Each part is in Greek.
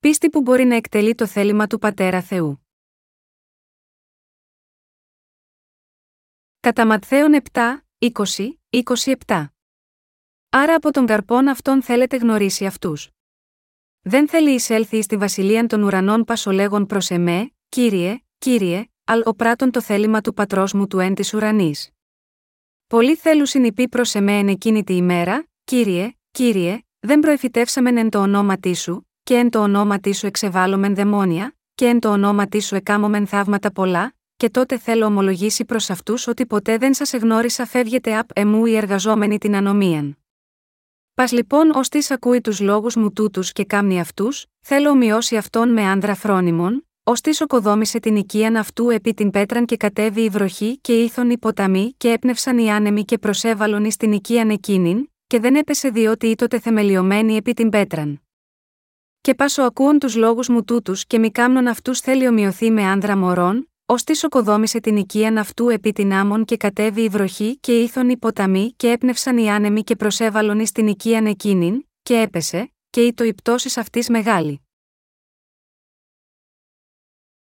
Πίστη που μπορεί να εκτελεί το θέλημα του Πατέρα Θεού. Κατά Ματθαίον 7, 20, 27. Άρα από τον καρπόν αυτόν θέλετε γνωρίσει αυτούς. Δεν θέλει εισέλθει στη βασιλεία των ουρανών πασολέγων προς εμέ, κύριε, κύριε, αλ ο πράτον το θέλημα του πατρός μου του εν της ουρανής. Πολλοί θέλουν συνειπεί προς εμέ εν εκείνη τη ημέρα, κύριε, κύριε, δεν προεφητεύσαμεν εν το ονόματί σου, και εν το ονόματί σου εξεβάλλομεν δαιμόνια, και εν το ονόματί σου εκάμωμεν θαύματα πολλά, και τότε θέλω ομολογήσει προς αυτούς ότι ποτέ δεν σας εγνώρισα φεύγετε απ' εμού οι εργαζόμενοι την ανομίαν. Πας λοιπόν ως τη ακούει τους λόγους μου τούτους και κάμνει αυτούς, θέλω ομοιώσει αυτόν με άνδρα φρόνιμον, ως τη οκοδόμησε την οικίαν αυτού επί την πέτραν και κατέβει η βροχή και ήθον οι ποταμοί και έπνευσαν οι άνεμοι και προσέβαλον εις την οικίαν εκείνην, και δεν έπεσε διότι ήτοτε θεμελιωμένη επί την πέτραν. Και πάσο ακούων τους λόγους μου τούτους και μη κάμνων αυτούς θέλει ομοιωθεί με άνδρα μωρών, ως τη οκοδόμησε την οικίαν αυτού επί την άμμον και κατέβει η βροχή και ήθον οι ποταμοί και έπνευσαν οι άνεμοι και προσέβαλον εις την οικίαν εκείνην, και έπεσε, και ήτο η πτώσης αυτής μεγάλη.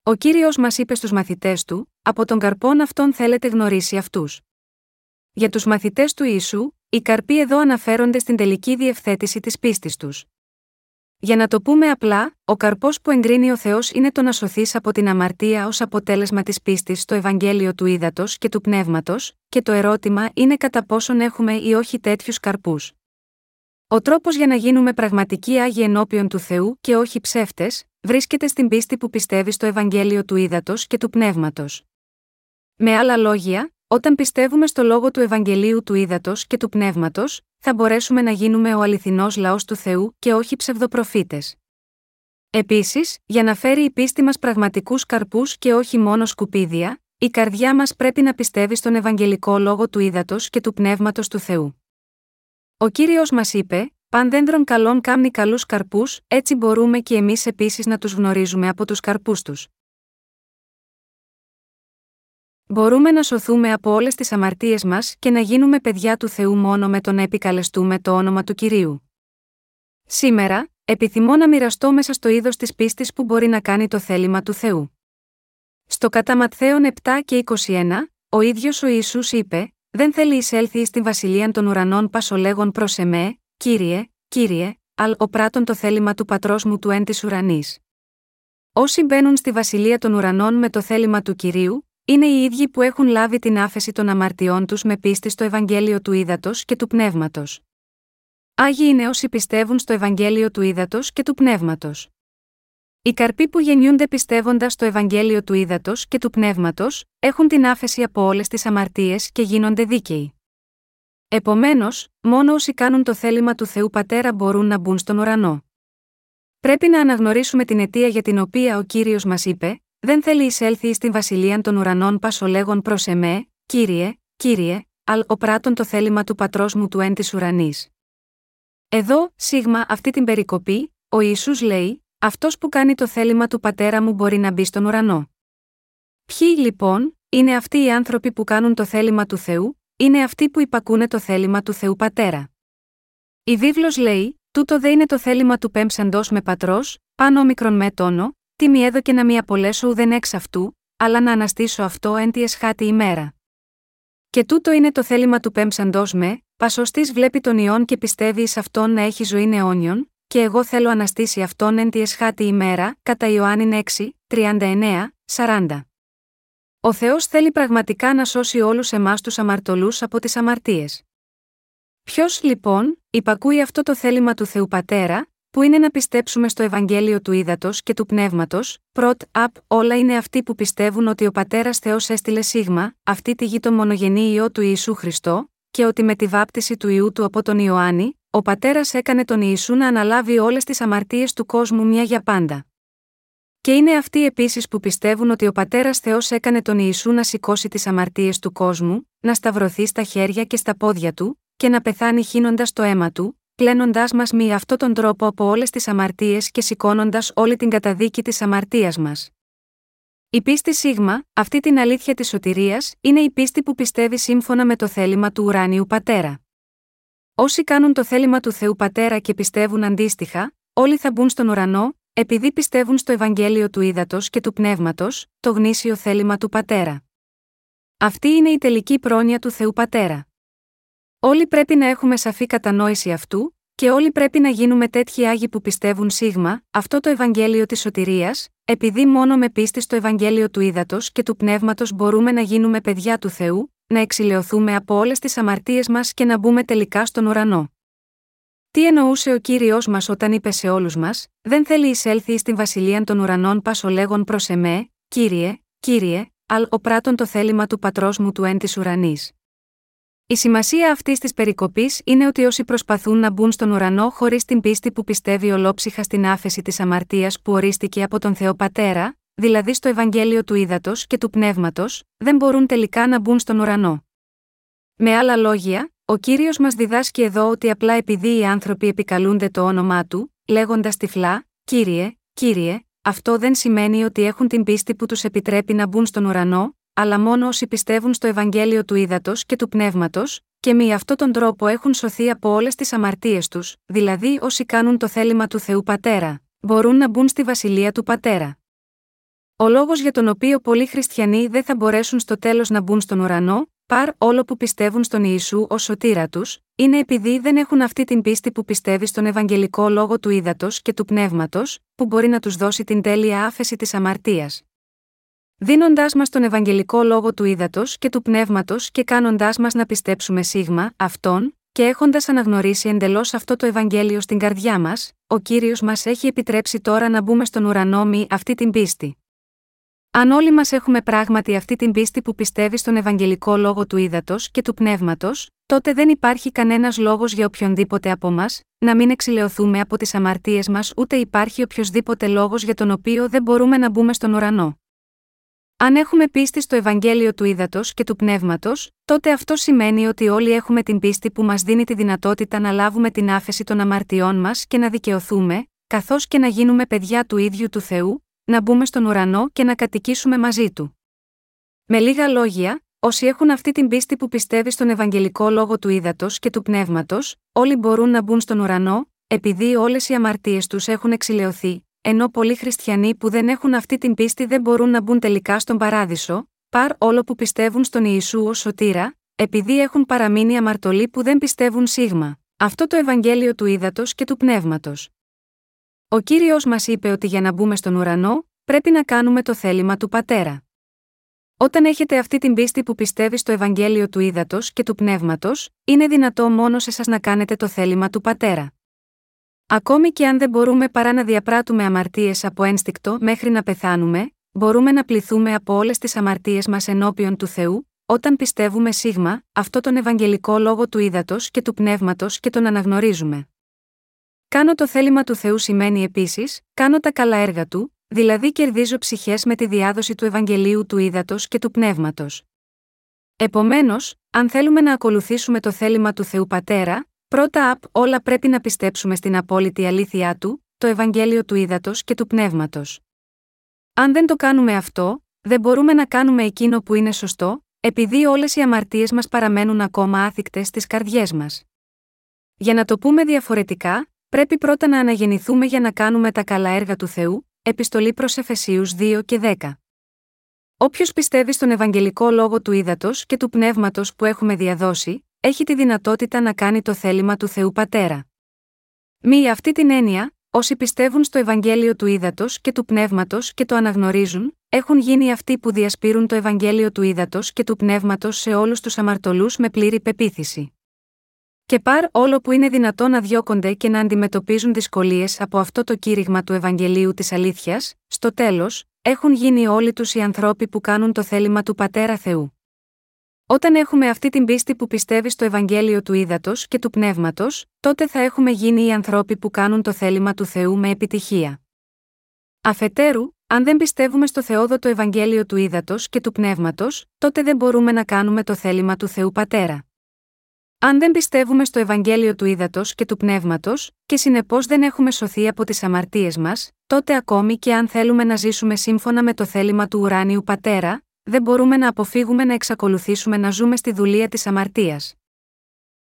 Ο κύριος μας είπε στους μαθητές του: Από τον καρπόν αυτόν θέλετε γνωρίσει αυτούς. Για τους μαθητές του Ιησού, οι καρποί εδώ αναφέρονται στην τελική διευθέτηση της πίστης τους. Για να το πούμε απλά, ο καρπός που εγκρίνει ο Θεός είναι το να σωθείς από την αμαρτία ως αποτέλεσμα της πίστης στο Ευαγγέλιο του Ήδατος και του Πνεύματος, και το ερώτημα είναι κατά πόσον έχουμε ή όχι τέτοιους καρπούς. Ο τρόπος για να γίνουμε πραγματικοί άγιοι ενώπιον του Θεού και όχι ψεύτες, βρίσκεται στην πίστη που πιστεύει στο Ευαγγέλιο του Ήδατος και του Πνεύματος. Με άλλα λόγια, όταν πιστεύουμε στο λόγο του Ευαγγελίου του Ήδατος και του Πνεύματος, θα μπορέσουμε να γίνουμε ο αληθινός λαός του Θεού και όχι ψευδοπροφήτες. Επίσης, για να φέρει η πίστη μας πραγματικούς καρπούς και όχι μόνο σκουπίδια, η καρδιά μας πρέπει να πιστεύει στον Ευαγγελικό λόγο του Ήδατος και του Πνεύματος του Θεού. Ο κύριος μας είπε: Παν δέντρων καλών κάμνει καλούς καρπούς, έτσι μπορούμε και εμείς επίσης να τους γνωρίζουμε από τους καρπούς τους. Μπορούμε να σωθούμε από όλες τις αμαρτίες μας και να γίνουμε παιδιά του Θεού μόνο με το να επικαλεστούμε το όνομα του κυρίου. Σήμερα, επιθυμώ να μοιραστώ μέσα στο είδος της πίστης που μπορεί να κάνει το θέλημα του Θεού. Στο κατά Ματθαίον 7 και 21, ο ίδιος ο Ιησούς είπε: Δεν θέλει εισέλθει στην βασιλεία των ουρανών πασολέγων προς εμέ, κύριε, κύριε, αλ ο πράτον το θέλημα του πατρός μου του εν της ουρανής. Όσοι μπαίνουν στη βασιλεία των ουρανών με το θέλημα του κυρίου, είναι οι ίδιοι που έχουν λάβει την άφεση των αμαρτιών τους με πίστη στο Ευαγγέλιο του Ήδατος και του Πνεύματος. Άγιοι είναι όσοι πιστεύουν στο Ευαγγέλιο του Ήδατος και του Πνεύματος. Οι καρποί που γεννιούνται πιστεύοντας στο Ευαγγέλιο του Ήδατος και του Πνεύματος, έχουν την άφεση από όλες τις αμαρτίες και γίνονται δίκαιοι. Επομένως, μόνο όσοι κάνουν το θέλημα του Θεού Πατέρα μπορούν να μπουν στον ουρανό. Πρέπει να αναγνωρίσουμε την αιτία για την οποία ο κύριος μας είπε: δεν θέλει εισέλθει στην βασιλεία των ουρανών πασολέγων προς εμέ, κύριε, κύριε, αλ ο πράτον το θέλημα του πατρός μου του εν της ουρανής. Εδώ, σίγμα αυτή την περικοπή, ο Ιησούς λέει: Αυτός που κάνει το θέλημα του πατέρα μου μπορεί να μπει στον ουρανό. Ποιοι, λοιπόν, είναι αυτοί οι άνθρωποι που κάνουν το θέλημα του Θεού, είναι αυτοί που υπακούνε το θέλημα του Θεού Πατέρα. Η βίβλος λέει: Τούτο δεν είναι το θέλημα του πέμψαντο με πατρός, πάνω μικρον με τόνο, τι μη έδωκε να μη απολέσω ουδεν εξ αυτού, αλλά να αναστήσω αυτό εν τη εσχάτη ημέρα. Και τούτο είναι το θέλημα του πέμψαντός με, πασοστή βλέπει τον ιόν και πιστεύει εις αυτόν να έχει ζωή αιώνιον, και εγώ θέλω αναστήσει αυτόν εν τη εσχάτη ημέρα, κατά Ιωάννη 6, 39, 40. Ο Θεός θέλει πραγματικά να σώσει όλους εμάς τους αμαρτωλούς από τις αμαρτίες. Ποιος, λοιπόν, υπακούει αυτό το θέλημα του Θεού Πατέρα, που είναι να πιστέψουμε στο Ευαγγέλιο του Ήδατος και του Πνεύματος, πρώτ, απ, όλα είναι αυτοί που πιστεύουν ότι ο Πατέρας Θεός έστειλε σίγμα, αυτή τη γη τον μονογενή ιό του Ιησού Χριστό, και ότι με τη βάπτιση του ιού του από τον Ιωάννη, ο Πατέρας έκανε τον Ιησού να αναλάβει όλες τις αμαρτίες του κόσμου μια για πάντα. Και είναι αυτοί επίσης που πιστεύουν ότι ο Πατέρας Θεός έκανε τον Ιησού να σηκώσει τις αμαρτίες του κόσμου, να σταυρωθεί στα χέρια και στα πόδια του, και να πεθάνει χύνοντας το αίμα του, πλένοντά μας με αυτόν τον τρόπο από όλες τις αμαρτίες και σηκώνοντας όλη την καταδίκη της αμαρτίας μας. Η πίστη σίγμα, αυτή την αλήθεια της σωτηρίας, είναι η πίστη που πιστεύει σύμφωνα με το θέλημα του ουράνιου πατέρα. Όσοι κάνουν το θέλημα του Θεού Πατέρα και πιστεύουν αντίστοιχα, όλοι θα μπουν στον ουρανό, επειδή πιστεύουν στο Ευαγγέλιο του Ήδατος και του Πνεύματος, το γνήσιο θέλημα του Πατέρα. Αυτή είναι η τελική πρόνοια του Θεού Πατέρα. Όλοι πρέπει να έχουμε σαφή κατανόηση αυτού, και όλοι πρέπει να γίνουμε τέτοιοι άγιοι που πιστεύουν σίγμα, αυτό το Ευαγγέλιο της σωτηρίας, επειδή μόνο με πίστη στο Ευαγγέλιο του Ήδατος και του Πνεύματος μπορούμε να γίνουμε παιδιά του Θεού, να εξηλαιωθούμε από όλες τις αμαρτίες μας και να μπούμε τελικά στον ουρανό. Τι εννοούσε ο κύριος μας όταν είπε σε όλους μας, Δεν θέλει εισέλθει στην βασιλεία των ουρανών πάσο λέγον προς εμέ, κύριε, κύριε, αλ ο πράτον το θέλημα του πατρός μου του εν της ουρανής. Η σημασία αυτής της περικοπής είναι ότι όσοι προσπαθούν να μπουν στον ουρανό χωρίς την πίστη που πιστεύει ολόψυχα στην άφεση της αμαρτίας που ορίστηκε από τον Θεό Πατέρα, δηλαδή στο Ευαγγέλιο του Ήδατος και του Πνεύματος, δεν μπορούν τελικά να μπουν στον ουρανό. Με άλλα λόγια, ο κύριος μας διδάσκει εδώ ότι απλά επειδή οι άνθρωποι επικαλούνται το όνομά του, λέγοντας τυφλά, κύριε, κύριε, αυτό δεν σημαίνει ότι έχουν την πίστη που τους επιτρέπει να μπουν στον ουρανό, αλλά μόνο όσοι πιστεύουν στο Ευαγγέλιο του Ήδατος και του Πνεύματος, και με αυτόν τον τρόπο έχουν σωθεί από όλες τις αμαρτίες τους, δηλαδή όσοι κάνουν το θέλημα του Θεού Πατέρα, μπορούν να μπουν στη βασιλεία του Πατέρα. Ο λόγος για τον οποίο πολλοί χριστιανοί δεν θα μπορέσουν στο τέλος να μπουν στον ουρανό, παρ όλο που πιστεύουν στον Ιησού ως σωτήρα τους, είναι επειδή δεν έχουν αυτή την πίστη που πιστεύει στον Ευαγγελικό λόγο του ύδατο και του πνεύματος, που μπορεί να τους δώσει την τέλεια άφεση της αμαρτίας. Δίνοντάς μας τον Ευαγγελικό λόγο του ύδατο και του πνεύματος και κάνοντάς μας να πιστέψουμε σίγμα, αυτόν, και έχοντας αναγνωρίσει εντελώς αυτό το Ευαγγέλιο στην καρδιά μας, ο κύριος μας έχει επιτρέψει τώρα να μπούμε στον ουρανό μη αυτή την πίστη. Αν όλοι μας έχουμε πράγματι αυτή την πίστη που πιστεύει στον Ευαγγελικό λόγο του ύδατο και του πνεύματος, τότε δεν υπάρχει κανένας λόγος για οποιονδήποτε από μας, να μην εξηλαιωθούμε από τις αμαρτίες μας ούτε υπάρχει οποιοδήποτε λόγος για τον οποίο δεν μπορούμε να μπούμε στον ουρανό. Αν έχουμε πίστη στο Ευαγγέλιο του Ήδατος και του Πνεύματος, τότε αυτό σημαίνει ότι όλοι έχουμε την πίστη που μας δίνει τη δυνατότητα να λάβουμε την άφεση των αμαρτιών μας και να δικαιωθούμε, καθώς και να γίνουμε παιδιά του ίδιου του Θεού, να μπούμε στον ουρανό και να κατοικήσουμε μαζί του. Με λίγα λόγια, όσοι έχουν αυτή την πίστη που πιστεύει στον Ευαγγελικό λόγο του Ήδατος και του Πνεύματος, όλοι μπορούν να μπουν στον ουρανό, επειδή όλες οι αμαρτίες τους έχουν εξηλαιωθεί, ενώ πολλοί χριστιανοί που δεν έχουν αυτή την πίστη δεν μπορούν να μπουν τελικά στον παράδεισο, παρ όλο που πιστεύουν στον Ιησού ω σωτήρα, επειδή έχουν παραμείνει αμαρτωλοί που δεν πιστεύουν σίγμα. Αυτό το Ευαγγέλιο του Ήδατος και του Πνεύματος. Ο κύριος μας είπε ότι για να μπούμε στον ουρανό, πρέπει να κάνουμε το θέλημα του Πατέρα. Όταν έχετε αυτή την πίστη που πιστεύει στο Ευαγγέλιο του Ήδατος και του Πνεύματος, είναι δυνατό μόνο σε σας να κάνετε το θέλημα του Πατέρα. Ακόμη και αν δεν μπορούμε παρά να διαπράττουμε αμαρτίες από ένστικτο μέχρι να πεθάνουμε, μπορούμε να πληθούμε από όλες τις αμαρτίες μας ενώπιον του Θεού, όταν πιστεύουμε σίγμα, αυτό τον Ευαγγελικό λόγο του ύδατο και του πνεύματος και τον αναγνωρίζουμε. Κάνω το θέλημα του Θεού σημαίνει επίσης, κάνω τα καλά έργα του, δηλαδή κερδίζω ψυχές με τη διάδοση του Ευαγγελίου του ύδατο και του πνεύματος. Επομένως, αν θέλουμε να ακολουθήσουμε το θέλημα του Θεού Πατέρα, Πρώτα απ' όλα πρέπει να πιστέψουμε στην απόλυτη αλήθειά του, το Ευαγγέλιο του Ήδατος και του Πνεύματος. Αν δεν το κάνουμε αυτό, δεν μπορούμε να κάνουμε εκείνο που είναι σωστό, επειδή όλες οι αμαρτίες μας παραμένουν ακόμα άθικτες στις καρδιές μας. Για να το πούμε διαφορετικά, πρέπει πρώτα να αναγεννηθούμε για να κάνουμε τα καλά έργα του Θεού, επιστολή προς Εφεσίους 2 και 10. Όποιος πιστεύει στον Ευαγγελικό λόγο του Ήδατος και του Πνεύματος που έχουμε διαδώσει, έχει τη δυνατότητα να κάνει το θέλημα του Θεού Πατέρα. Μη αυτή την έννοια, όσοι πιστεύουν στο Ευαγγέλιο του Ήδατος και του Πνεύματος και το αναγνωρίζουν, έχουν γίνει αυτοί που διασπείρουν το Ευαγγέλιο του Ήδατος και του Πνεύματος σε όλους τους αμαρτωλούς με πλήρη πεποίθηση. Και πάρ όλο που είναι δυνατό να διώκονται και να αντιμετωπίζουν δυσκολίες από αυτό το κήρυγμα του Ευαγγελίου της Αλήθειας, στο τέλος, έχουν γίνει όλοι τους οι ανθρώποι που κάνουν το θέλημα του Πατέρα Θεού. Όταν έχουμε αυτή την πίστη που πιστεύει στο Ευαγγέλιο του Ήδατος και του Πνεύματος, τότε θα έχουμε γίνει οι ανθρώποι που κάνουν το θέλημα του Θεού με επιτυχία. Αφετέρου, αν δεν πιστεύουμε στο Θεόδοτο Ευαγγέλιο του Ήδατος και του Πνεύματος, τότε δεν μπορούμε να κάνουμε το θέλημα του Θεού Πατέρα. Αν δεν πιστεύουμε στο Ευαγγέλιο του Ήδατος και του Πνεύματος, και συνεπώς δεν έχουμε σωθεί από τις αμαρτίες μας, τότε ακόμη και αν θέλουμε να ζήσουμε σύμφωνα με το θέλημα του ουράνιου Πατέρα, δεν μπορούμε να αποφύγουμε να εξακολουθήσουμε να ζούμε στη δουλεία της αμαρτίας.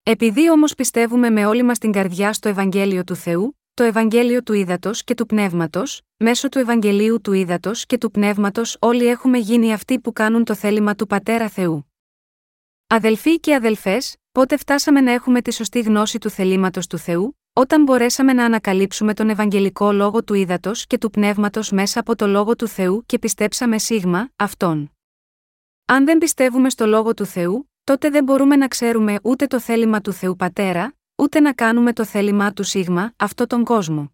Επειδή όμως πιστεύουμε με όλη μας την καρδιά στο Ευαγγέλιο του Θεού, το Ευαγγέλιο του Ήδατος και του Πνεύματος, μέσω του Ευαγγελίου του Ήδατος και του Πνεύματος όλοι έχουμε γίνει αυτοί που κάνουν το θέλημα του Πατέρα Θεού. Αδελφοί και αδελφές, πότε φτάσαμε να έχουμε τη σωστή γνώση του θελήματος του Θεού, όταν μπορέσαμε να ανακαλύψουμε τον Ευαγγελικό λόγο του Ήδατος και του Πνεύματος μέσα από το λόγο του Θεού και πιστέψαμε σίγμα, αυτόν. Αν δεν πιστεύουμε στο λόγο του Θεού, τότε δεν μπορούμε να ξέρουμε ούτε το θέλημα του Θεού Πατέρα, ούτε να κάνουμε το θέλημά του σίγμα, αυτό τον κόσμο.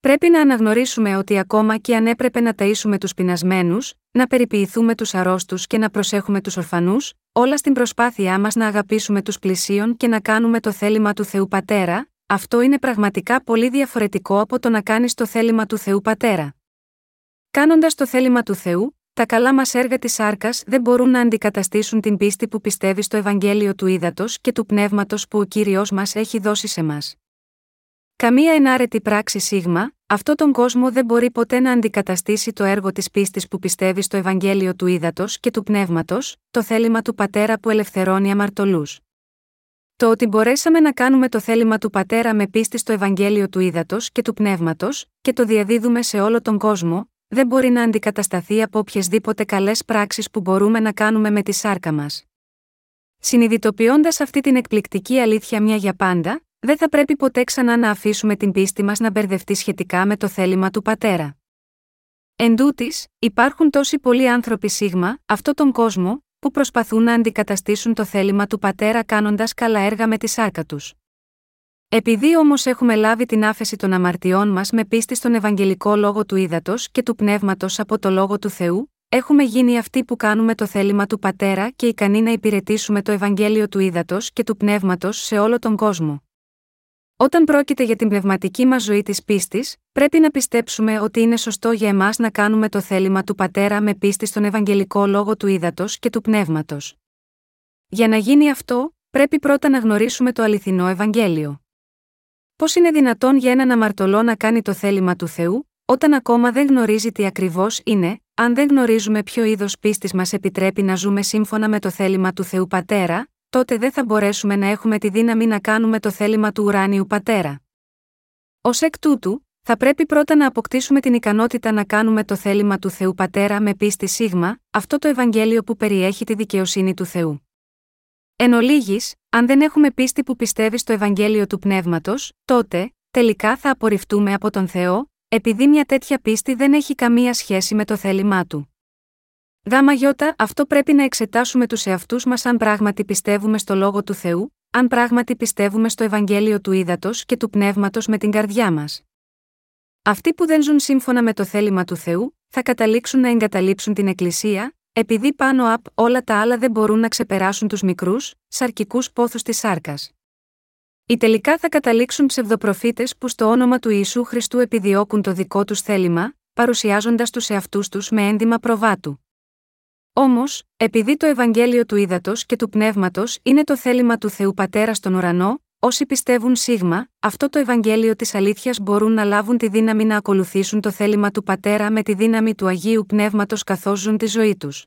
Πρέπει να αναγνωρίσουμε ότι ακόμα και αν έπρεπε να ταΐσουμε τους πεινασμένους, να περιποιηθούμε τους αρρώστους και να προσέχουμε τους ορφανούς, όλα στην προσπάθειά μας να αγαπήσουμε τους πλησίον και να κάνουμε το θέλημα του Θεού Πατέρα, αυτό είναι πραγματικά πολύ διαφορετικό από το να κάνεις το θέλημα του Θεού Πατέρα. Κάνοντας το θέλημα του Θεού, τα καλά μας έργα της σάρκα δεν μπορούν να αντικαταστήσουν την πίστη που πιστεύει στο Ευαγγέλιο του Ήδατος και του Πνεύματος που ο κύριος μας έχει δώσει σε μας. Καμία ενάρετη πράξη σίγμα, αυτό τον κόσμο δεν μπορεί ποτέ να αντικαταστήσει το έργο της πίστης που πιστεύει στο Ευαγγέλιο του Ήδατος και του Πνεύματος, το θέλημα του Πατέρα που ελευθερώνει αμαρτωλούς. Το ότι μπορέσαμε να κάνουμε το θέλημα του Πατέρα με πίστη στο Ευαγγέλιο του Ήδατος και του Πνεύματος, και το διαδίδουμε σε όλο τον κόσμο, δεν μπορεί να αντικατασταθεί από οποιασδήποτε καλές πράξεις που μπορούμε να κάνουμε με τη σάρκα μας. Συνειδητοποιώντας αυτή την εκπληκτική αλήθεια μια για πάντα, δεν θα πρέπει ποτέ ξανά να αφήσουμε την πίστη μας να μπερδευτεί σχετικά με το θέλημα του πατέρα. Εν τούτης, υπάρχουν τόσοι πολλοί άνθρωποι σίγμα, αυτό τον κόσμο, που προσπαθούν να αντικαταστήσουν το θέλημα του πατέρα κάνοντας καλά έργα με τη σάρκα τους. Επειδή όμως έχουμε λάβει την άφεση των αμαρτιών μας με πίστη στον Ευαγγελικό λόγο του ύδατο και του πνεύματος από το λόγο του Θεού, έχουμε γίνει αυτοί που κάνουμε το θέλημα του Πατέρα και ικανοί να υπηρετήσουμε το Ευαγγέλιο του ύδατο και του πνεύματος σε όλο τον κόσμο. Όταν πρόκειται για την πνευματική μας ζωή της πίστης, πρέπει να πιστέψουμε ότι είναι σωστό για εμάς να κάνουμε το θέλημα του Πατέρα με πίστη στον Ευαγγελικό λόγο του ύδατο και του πνεύματος. Για να γίνει αυτό, πρέπει πρώτα να γνωρίσουμε το αληθινό Ευαγγέλιο. Πώς είναι δυνατόν για έναν αμαρτωλό να κάνει το θέλημα του Θεού, όταν ακόμα δεν γνωρίζει τι ακριβώς είναι, αν δεν γνωρίζουμε ποιο είδος πίστης μας επιτρέπει να ζούμε σύμφωνα με το θέλημα του Θεού Πατέρα, τότε δεν θα μπορέσουμε να έχουμε τη δύναμη να κάνουμε το θέλημα του ουράνιου Πατέρα. Ω εκ τούτου, θα πρέπει πρώτα να αποκτήσουμε την ικανότητα να κάνουμε το θέλημα του Θεού Πατέρα με πίστη σίγμα, αυτό το Ευαγγέλιο που περιέχει τη δικαιοσύνη του Θεού. Εν ολίγης, αν δεν έχουμε πίστη που πιστεύεις στο Ευαγγέλιο του Πνεύματος, τότε, τελικά θα απορριφτούμε από τον Θεό, επειδή μια τέτοια πίστη δεν έχει καμία σχέση με το θέλημά του. Γάμα γιώτα, αυτό πρέπει να εξετάσουμε τους εαυτούς μας αν πράγματι πιστεύουμε στο λόγο του Θεού, αν πράγματι πιστεύουμε στο Ευαγγέλιο του Ήδατος και του Πνεύματος με την καρδιά μας. Αυτοί που δεν ζουν σύμφωνα με το θέλημα του Θεού, θα καταλήξουν να εγκαταλείψουν την Εκκλησία, επειδή πάνω απ' όλα τα άλλα δεν μπορούν να ξεπεράσουν τους μικρούς, σαρκικούς πόθους της σάρκας. Οι τελικά θα καταλήξουν ψευδοπροφήτες που στο όνομα του Ιησού Χριστού επιδιώκουν το δικό τους θέλημα, παρουσιάζοντας τους εαυτούς τους με ένδυμα προβάτου. Όμως, επειδή το Ευαγγέλιο του Ήδατος και του Πνεύματος είναι το θέλημα του Θεού Πατέρα στον ουρανό, όσοι πιστεύουν σίγμα, αυτό το Ευαγγέλιο της αλήθειας μπορούν να λάβουν τη δύναμη να ακολουθήσουν το θέλημα του Πατέρα με τη δύναμη του Αγίου Πνεύματος καθώς ζουν τη ζωή τους.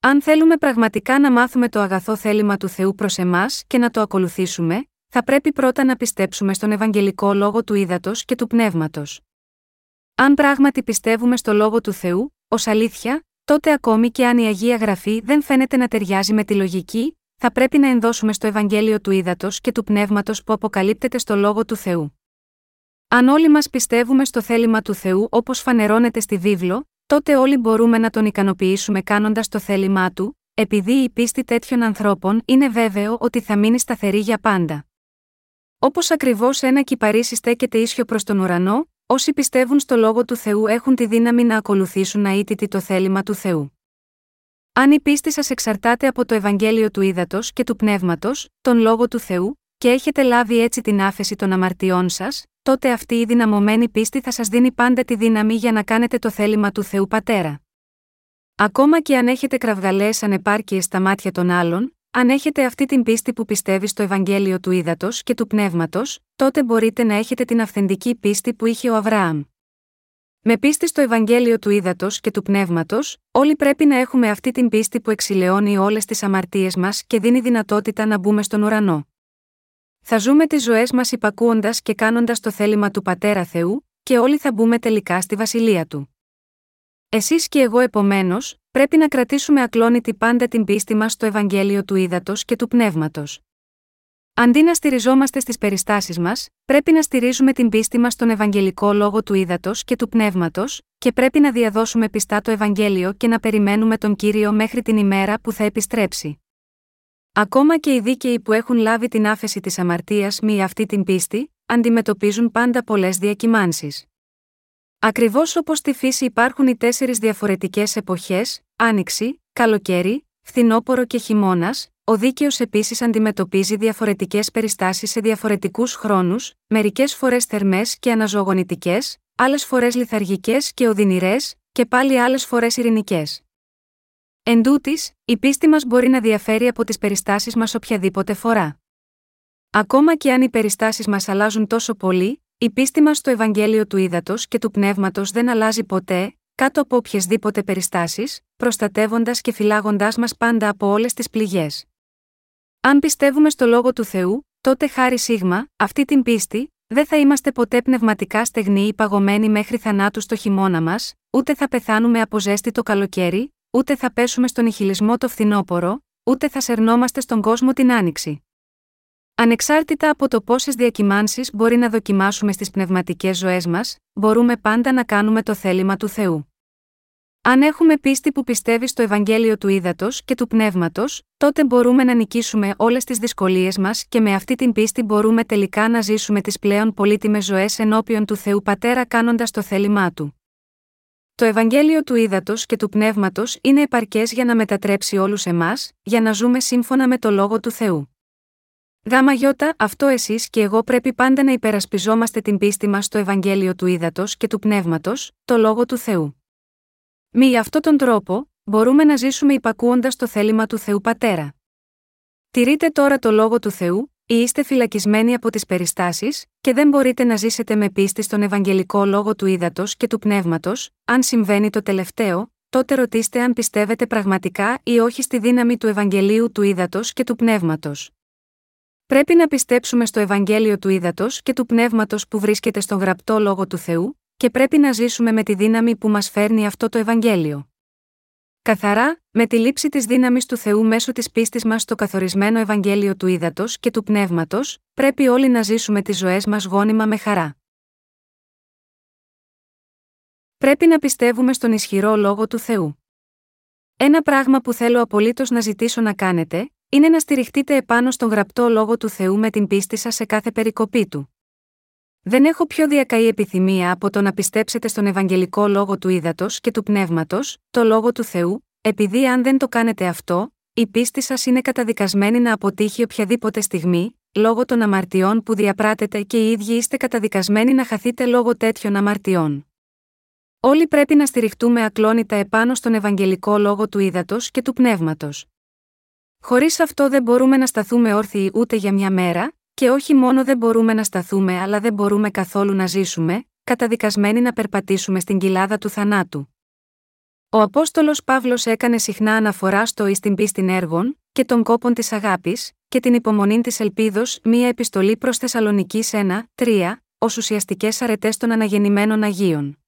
Αν θέλουμε πραγματικά να μάθουμε το αγαθό θέλημα του Θεού προς εμάς και να το ακολουθήσουμε, θα πρέπει πρώτα να πιστέψουμε στον Ευαγγελικό λόγο του ύδατο και του πνεύματος. Αν πράγματι πιστεύουμε στο λόγο του Θεού, ως αλήθεια, τότε ακόμη και αν η Αγία Γραφή δεν φαίνεται να ταιριάζει με τη λογική, θα πρέπει να ενδώσουμε στο Ευαγγέλιο του ύδατο και του πνεύματος που αποκαλύπτεται στο λόγο του Θεού. Αν όλοι μας πιστεύουμε στο θέλημα του Θεού όπως φανερώνεται στη βίβλο, τότε όλοι μπορούμε να τον ικανοποιήσουμε κάνοντας το θέλημά του, επειδή η πίστη τέτοιων ανθρώπων είναι βέβαιο ότι θα μείνει σταθερή για πάντα. Όπως ακριβώς ένα κυπαρίσι στέκεται ίσιο προς τον ουρανό, όσοι πιστεύουν στο λόγο του Θεού έχουν τη δύναμη να ακολουθήσουν αίτητη το θέλημα του Θεού. Αν η πίστη σας εξαρτάται από το Ευαγγέλιο του Ήδατος και του Πνεύματος, τον λόγο του Θεού, και έχετε λάβει έτσι την άφεση των αμαρτιών σας, τότε αυτή η δυναμωμένη πίστη θα σας δίνει πάντα τη δύναμη για να κάνετε το θέλημα του Θεού Πατέρα. Ακόμα και αν έχετε κραυγαλαίες ανεπάρκειες στα μάτια των άλλων, αν έχετε αυτή την πίστη που πιστεύει στο Ευαγγέλιο του Ήδατος και του Πνεύματος, τότε μπορείτε να έχετε την αυθεντική πίστη που είχε ο Αβραάμ. Με πίστη στο Ευαγγέλιο του Ήδατος και του Πνεύματος, όλοι πρέπει να έχουμε αυτή την πίστη που εξηλαιώνει όλες τις αμαρτίες μας και δίνει δυνατότητα να μπούμε στον ουρανό. Θα ζούμε τις ζωές μας υπακούοντας και κάνοντας το θέλημα του Πατέρα Θεού, και όλοι θα μπούμε τελικά στη βασιλεία του. Εσείς και εγώ επομένως, πρέπει να κρατήσουμε ακλόνητη πάντα την πίστη μας στο Ευαγγέλιο του Ήδατος και του Πνεύματος. Αντί να στηριζόμαστε στις περιστάσεις μας, πρέπει να στηρίζουμε την πίστη μας στον Ευαγγελικό λόγο του Ήδατος και του Πνεύματος, και πρέπει να διαδώσουμε πιστά το Ευαγγέλιο και να περιμένουμε τον κύριο μέχρι την ημέρα που θα επιστρέψει. Ακόμα και οι δίκαιοι που έχουν λάβει την άφεση της αμαρτίας μη αυτή την πίστη, αντιμετωπίζουν πάντα πολλές διακυμάνσεις. Ακριβώς όπως στη φύση υπάρχουν οι τέσσερις διαφορετικές εποχές, άνοιξη, καλοκαίρι, φθινόπωρο και χειμώνας, ο δίκαιος επίσης αντιμετωπίζει διαφορετικές περιστάσεις σε διαφορετικούς χρόνους, μερικές φορές θερμές και αναζωογονητικές, άλλες φορές λιθαργικές και οδυνηρές, και πάλι άλλες φορές ειρηνικές. Εν τούτης, η πίστη μας μπορεί να διαφέρει από τις περιστάσεις μας οποιαδήποτε φορά. Ακόμα και αν οι περιστάσεις μας αλλάζουν τόσο πολύ, η πίστη μας στο Ευαγγέλιο του Ήδατος και του Πνεύματος δεν αλλάζει ποτέ, κάτω από οποιασδήποτε περιστάσεις, προστατεύοντας και φυλάγοντάς μας πάντα από όλες τις πληγές. Αν πιστεύουμε στο λόγο του Θεού, τότε χάρη σίγμα, αυτή την πίστη, δεν θα είμαστε ποτέ πνευματικά στεγνοί ή παγωμένοι μέχρι θανάτου στο χειμώνα μας, ούτε θα πεθάνουμε από ζέστη το καλοκαίρι, ούτε θα πέσουμε στον ηχηλισμό το φθινόπωρο, ούτε θα σερνόμαστε στον κόσμο την άνοιξη. Ανεξάρτητα από το πόσες διακυμάνσεις μπορεί να δοκιμάσουμε στις πνευματικές ζωές μας, μπορούμε πάντα να κάνουμε το θέλημα του Θεού. Αν έχουμε πίστη που πιστεύει στο Ευαγγέλιο του Ήδατος και του Πνεύματος, τότε μπορούμε να νικήσουμε όλες τις δυσκολίες μας και με αυτή την πίστη μπορούμε τελικά να ζήσουμε τις πλέον πολύτιμες ζωές ενώπιον του Θεού Πατέρα κάνοντας το θέλημά του. Το Ευαγγέλιο του Ήδατος και του Πνεύματος είναι επαρκές για να μετατρέψει όλους εμάς, για να ζούμε σύμφωνα με το λόγο του Θεού. Γάμα γιώτα, αυτό εσείς και εγώ πρέπει πάντα να υπερασπιζόμαστε την πίστη μας στο Ευαγγέλιο του Ήδατος και του Πνεύματος, το λόγο του Θεού. Μη αυτόν τον τρόπο, μπορούμε να ζήσουμε υπακούοντας το θέλημα του Θεού Πατέρα. Τηρείτε τώρα το λόγο του Θεού, ή είστε φυλακισμένοι από τις περιστάσεις, και δεν μπορείτε να ζήσετε με πίστη στον Ευαγγελικό λόγο του ύδατο και του πνεύματος, αν συμβαίνει το τελευταίο, τότε ρωτήστε αν πιστεύετε πραγματικά ή όχι στη δύναμη του Ευαγγελίου του ύδατο και του πνεύματος. Πρέπει να πιστέψουμε στο Ευαγγέλιο του ύδατο και του πνεύματος που βρίσκεται στον γραπτό λόγο του Θεού, και πρέπει να ζήσουμε με τη δύναμη που μας φέρνει αυτό το Ευαγγέλιο. Καθαρά, με τη λήψη της δύναμης του Θεού μέσω της πίστης μας στο καθορισμένο Ευαγγέλιο του Ήδατος και του Πνεύματος, πρέπει όλοι να ζήσουμε τις ζωές μας γόνιμα με χαρά. Πρέπει να πιστεύουμε στον ισχυρό λόγο του Θεού. Ένα πράγμα που θέλω απολύτως να ζητήσω να κάνετε, είναι να στηριχτείτε επάνω στον γραπτό λόγο του Θεού με την πίστη σας σε κάθε περικοπή του. Δεν έχω πιο διακαή επιθυμία από το να πιστέψετε στον Ευαγγελικό λόγο του ύδατο και του πνεύματος, το λόγο του Θεού, επειδή αν δεν το κάνετε αυτό, η πίστη σας είναι καταδικασμένη να αποτύχει οποιαδήποτε στιγμή, λόγω των αμαρτιών που διαπράτετε και οι ίδιοι είστε καταδικασμένοι να χαθείτε λόγω τέτοιων αμαρτιών. Όλοι πρέπει να στηριχτούμε ακλόνητα επάνω στον Ευαγγελικό λόγο του ύδατο και του πνεύματος. Χωρίς αυτό δεν μπορούμε να σταθούμε όρθιοι ούτε για μια μέρα, και όχι μόνο δεν μπορούμε να σταθούμε αλλά δεν μπορούμε καθόλου να ζήσουμε, καταδικασμένοι να περπατήσουμε στην κοιλάδα του θανάτου. Ο Απόστολος Παύλος έκανε συχνά αναφορά στο εις την πίστην έργων, και των κόπων της αγάπης, και την υπομονή της ελπίδος, μία επιστολή προς Θεσσαλονική 1, 3, ως ουσιαστικές αρετές των αναγεννημένων Αγίων.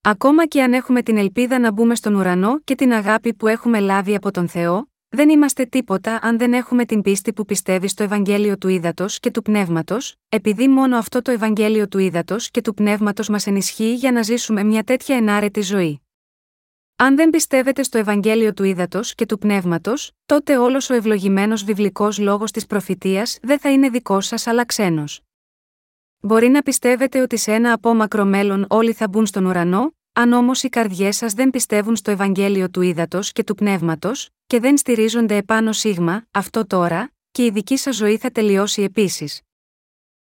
Ακόμα και αν έχουμε την ελπίδα να μπούμε στον ουρανό και την αγάπη που έχουμε λάβει από τον Θεό, δεν είμαστε τίποτα αν δεν έχουμε την πίστη που πιστεύει στο Ευαγγέλιο του Ήδατος και του Πνεύματος, επειδή μόνο αυτό το Ευαγγέλιο του Ήδατος και του Πνεύματος μας ενισχύει για να ζήσουμε μια τέτοια ενάρετη ζωή. Αν δεν πιστεύετε στο Ευαγγέλιο του Ήδατος και του Πνεύματος, τότε όλος ο ευλογημένος βιβλικός λόγος της προφητείας δεν θα είναι δικός σας αλλά ξένος. Μπορεί να πιστεύετε ότι σε ένα απόμακρο μέλλον όλοι θα μπουν στον ουρανό, αν όμως οι καρδιές σας δεν πιστεύουν στο Ευαγγέλιο του Ήδατος και του Πνεύματος, και δεν στηρίζονται επάνω σίγμα, αυτό τώρα, και η δική σας ζωή θα τελειώσει επίσης.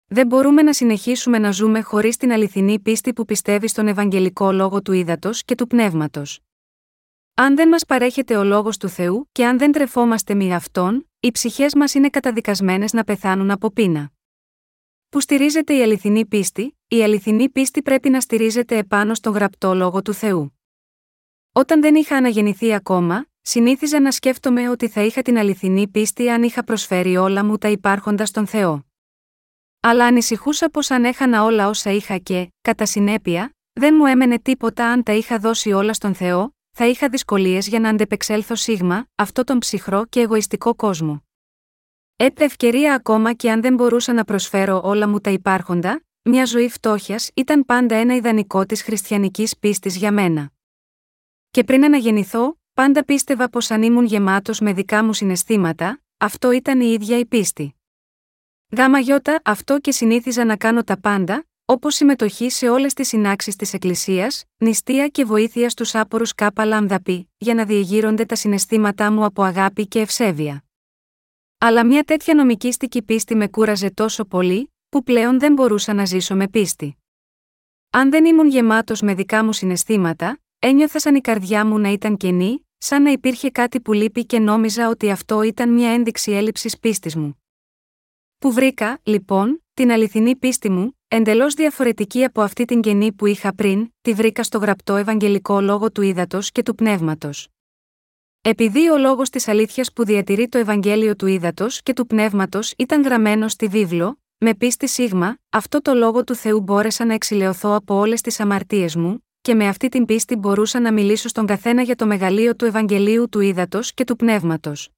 Δεν μπορούμε να συνεχίσουμε να ζούμε χωρίς την αληθινή πίστη που πιστεύει στον Ευαγγελικό λόγο του Ήδατος και του Πνεύματος. Αν δεν μας παρέχεται ο λόγος του Θεού και αν δεν τρεφόμαστε με αυτόν, οι ψυχές μας είναι καταδικασμένες να πεθάνουν από πείνα. Που στηρίζεται η αληθινή πίστη, η αληθινή πίστη πρέπει να στηρίζεται επάνω στον γραπτό λόγο του Θεού. Όταν δεν είχα αναγεννηθεί ακόμα, συνήθιζα να σκέφτομαι ότι θα είχα την αληθινή πίστη αν είχα προσφέρει όλα μου τα υπάρχοντα στον Θεό. Αλλά ανησυχούσα πως αν έχανα όλα όσα είχα και, κατά συνέπεια, δεν μου έμενε τίποτα αν τα είχα δώσει όλα στον Θεό, θα είχα δυσκολίες για να αντεπεξέλθω σίγμα, αυτό τον ψυχρό και εγωιστικό κόσμο. Έπτε ευκαιρία ακόμα και αν δεν μπορούσα να προσφέρω όλα μου τα υπάρχοντα, μια ζωή φτώχειας ήταν πάντα ένα ιδανικό της χριστιανικής πίστης για μένα. Και πριν αναγεννηθώ, πάντα πίστευα πως αν ήμουν γεμάτος με δικά μου συναισθήματα, αυτό ήταν η ίδια η πίστη. Γάμα γιώτα αυτό και συνήθιζα να κάνω τα πάντα, όπως συμμετοχή σε όλες τις συνάξεις της Εκκλησίας, νηστεία και βοήθεια στους άπορους κάπα λάμδαπη, για να διεγείρονται τα συναισθήματά μου από αγάπη και ευσέβεια. Αλλά μια τέτοια νομικήστικη πίστη με κούραζε τόσο πολύ, που πλέον δεν μπορούσα να ζήσω με πίστη. Αν δεν ήμουν γεμάτος με δικά μου συναισθήματα, ένιωθα σαν η καρδιά μου να ήταν κενή, σαν να υπήρχε κάτι που λείπει και νόμιζα ότι αυτό ήταν μια ένδειξη έλλειψης πίστης μου. Που βρήκα, λοιπόν, την αληθινή πίστη μου, εντελώς διαφορετική από αυτή την κενή που είχα πριν, τη βρήκα στο γραπτό Ευαγγελικό λόγο του ύδατο και του πνεύματος. Επειδή ο λόγος της αλήθειας που διατηρεί το Ευαγγέλιο του ύδατο και του πνεύματος ήταν γραμμένο στη βίβλο, με πίστη σίγμα, αυτό το λόγο του Θεού μπόρεσα να εξηλαιωθώ από όλες τις αμαρτίες μου, και με αυτή την πίστη μπορούσα να μιλήσω στον καθένα για το μεγαλείο του Ευαγγελίου του ύδατο και του πνεύματος.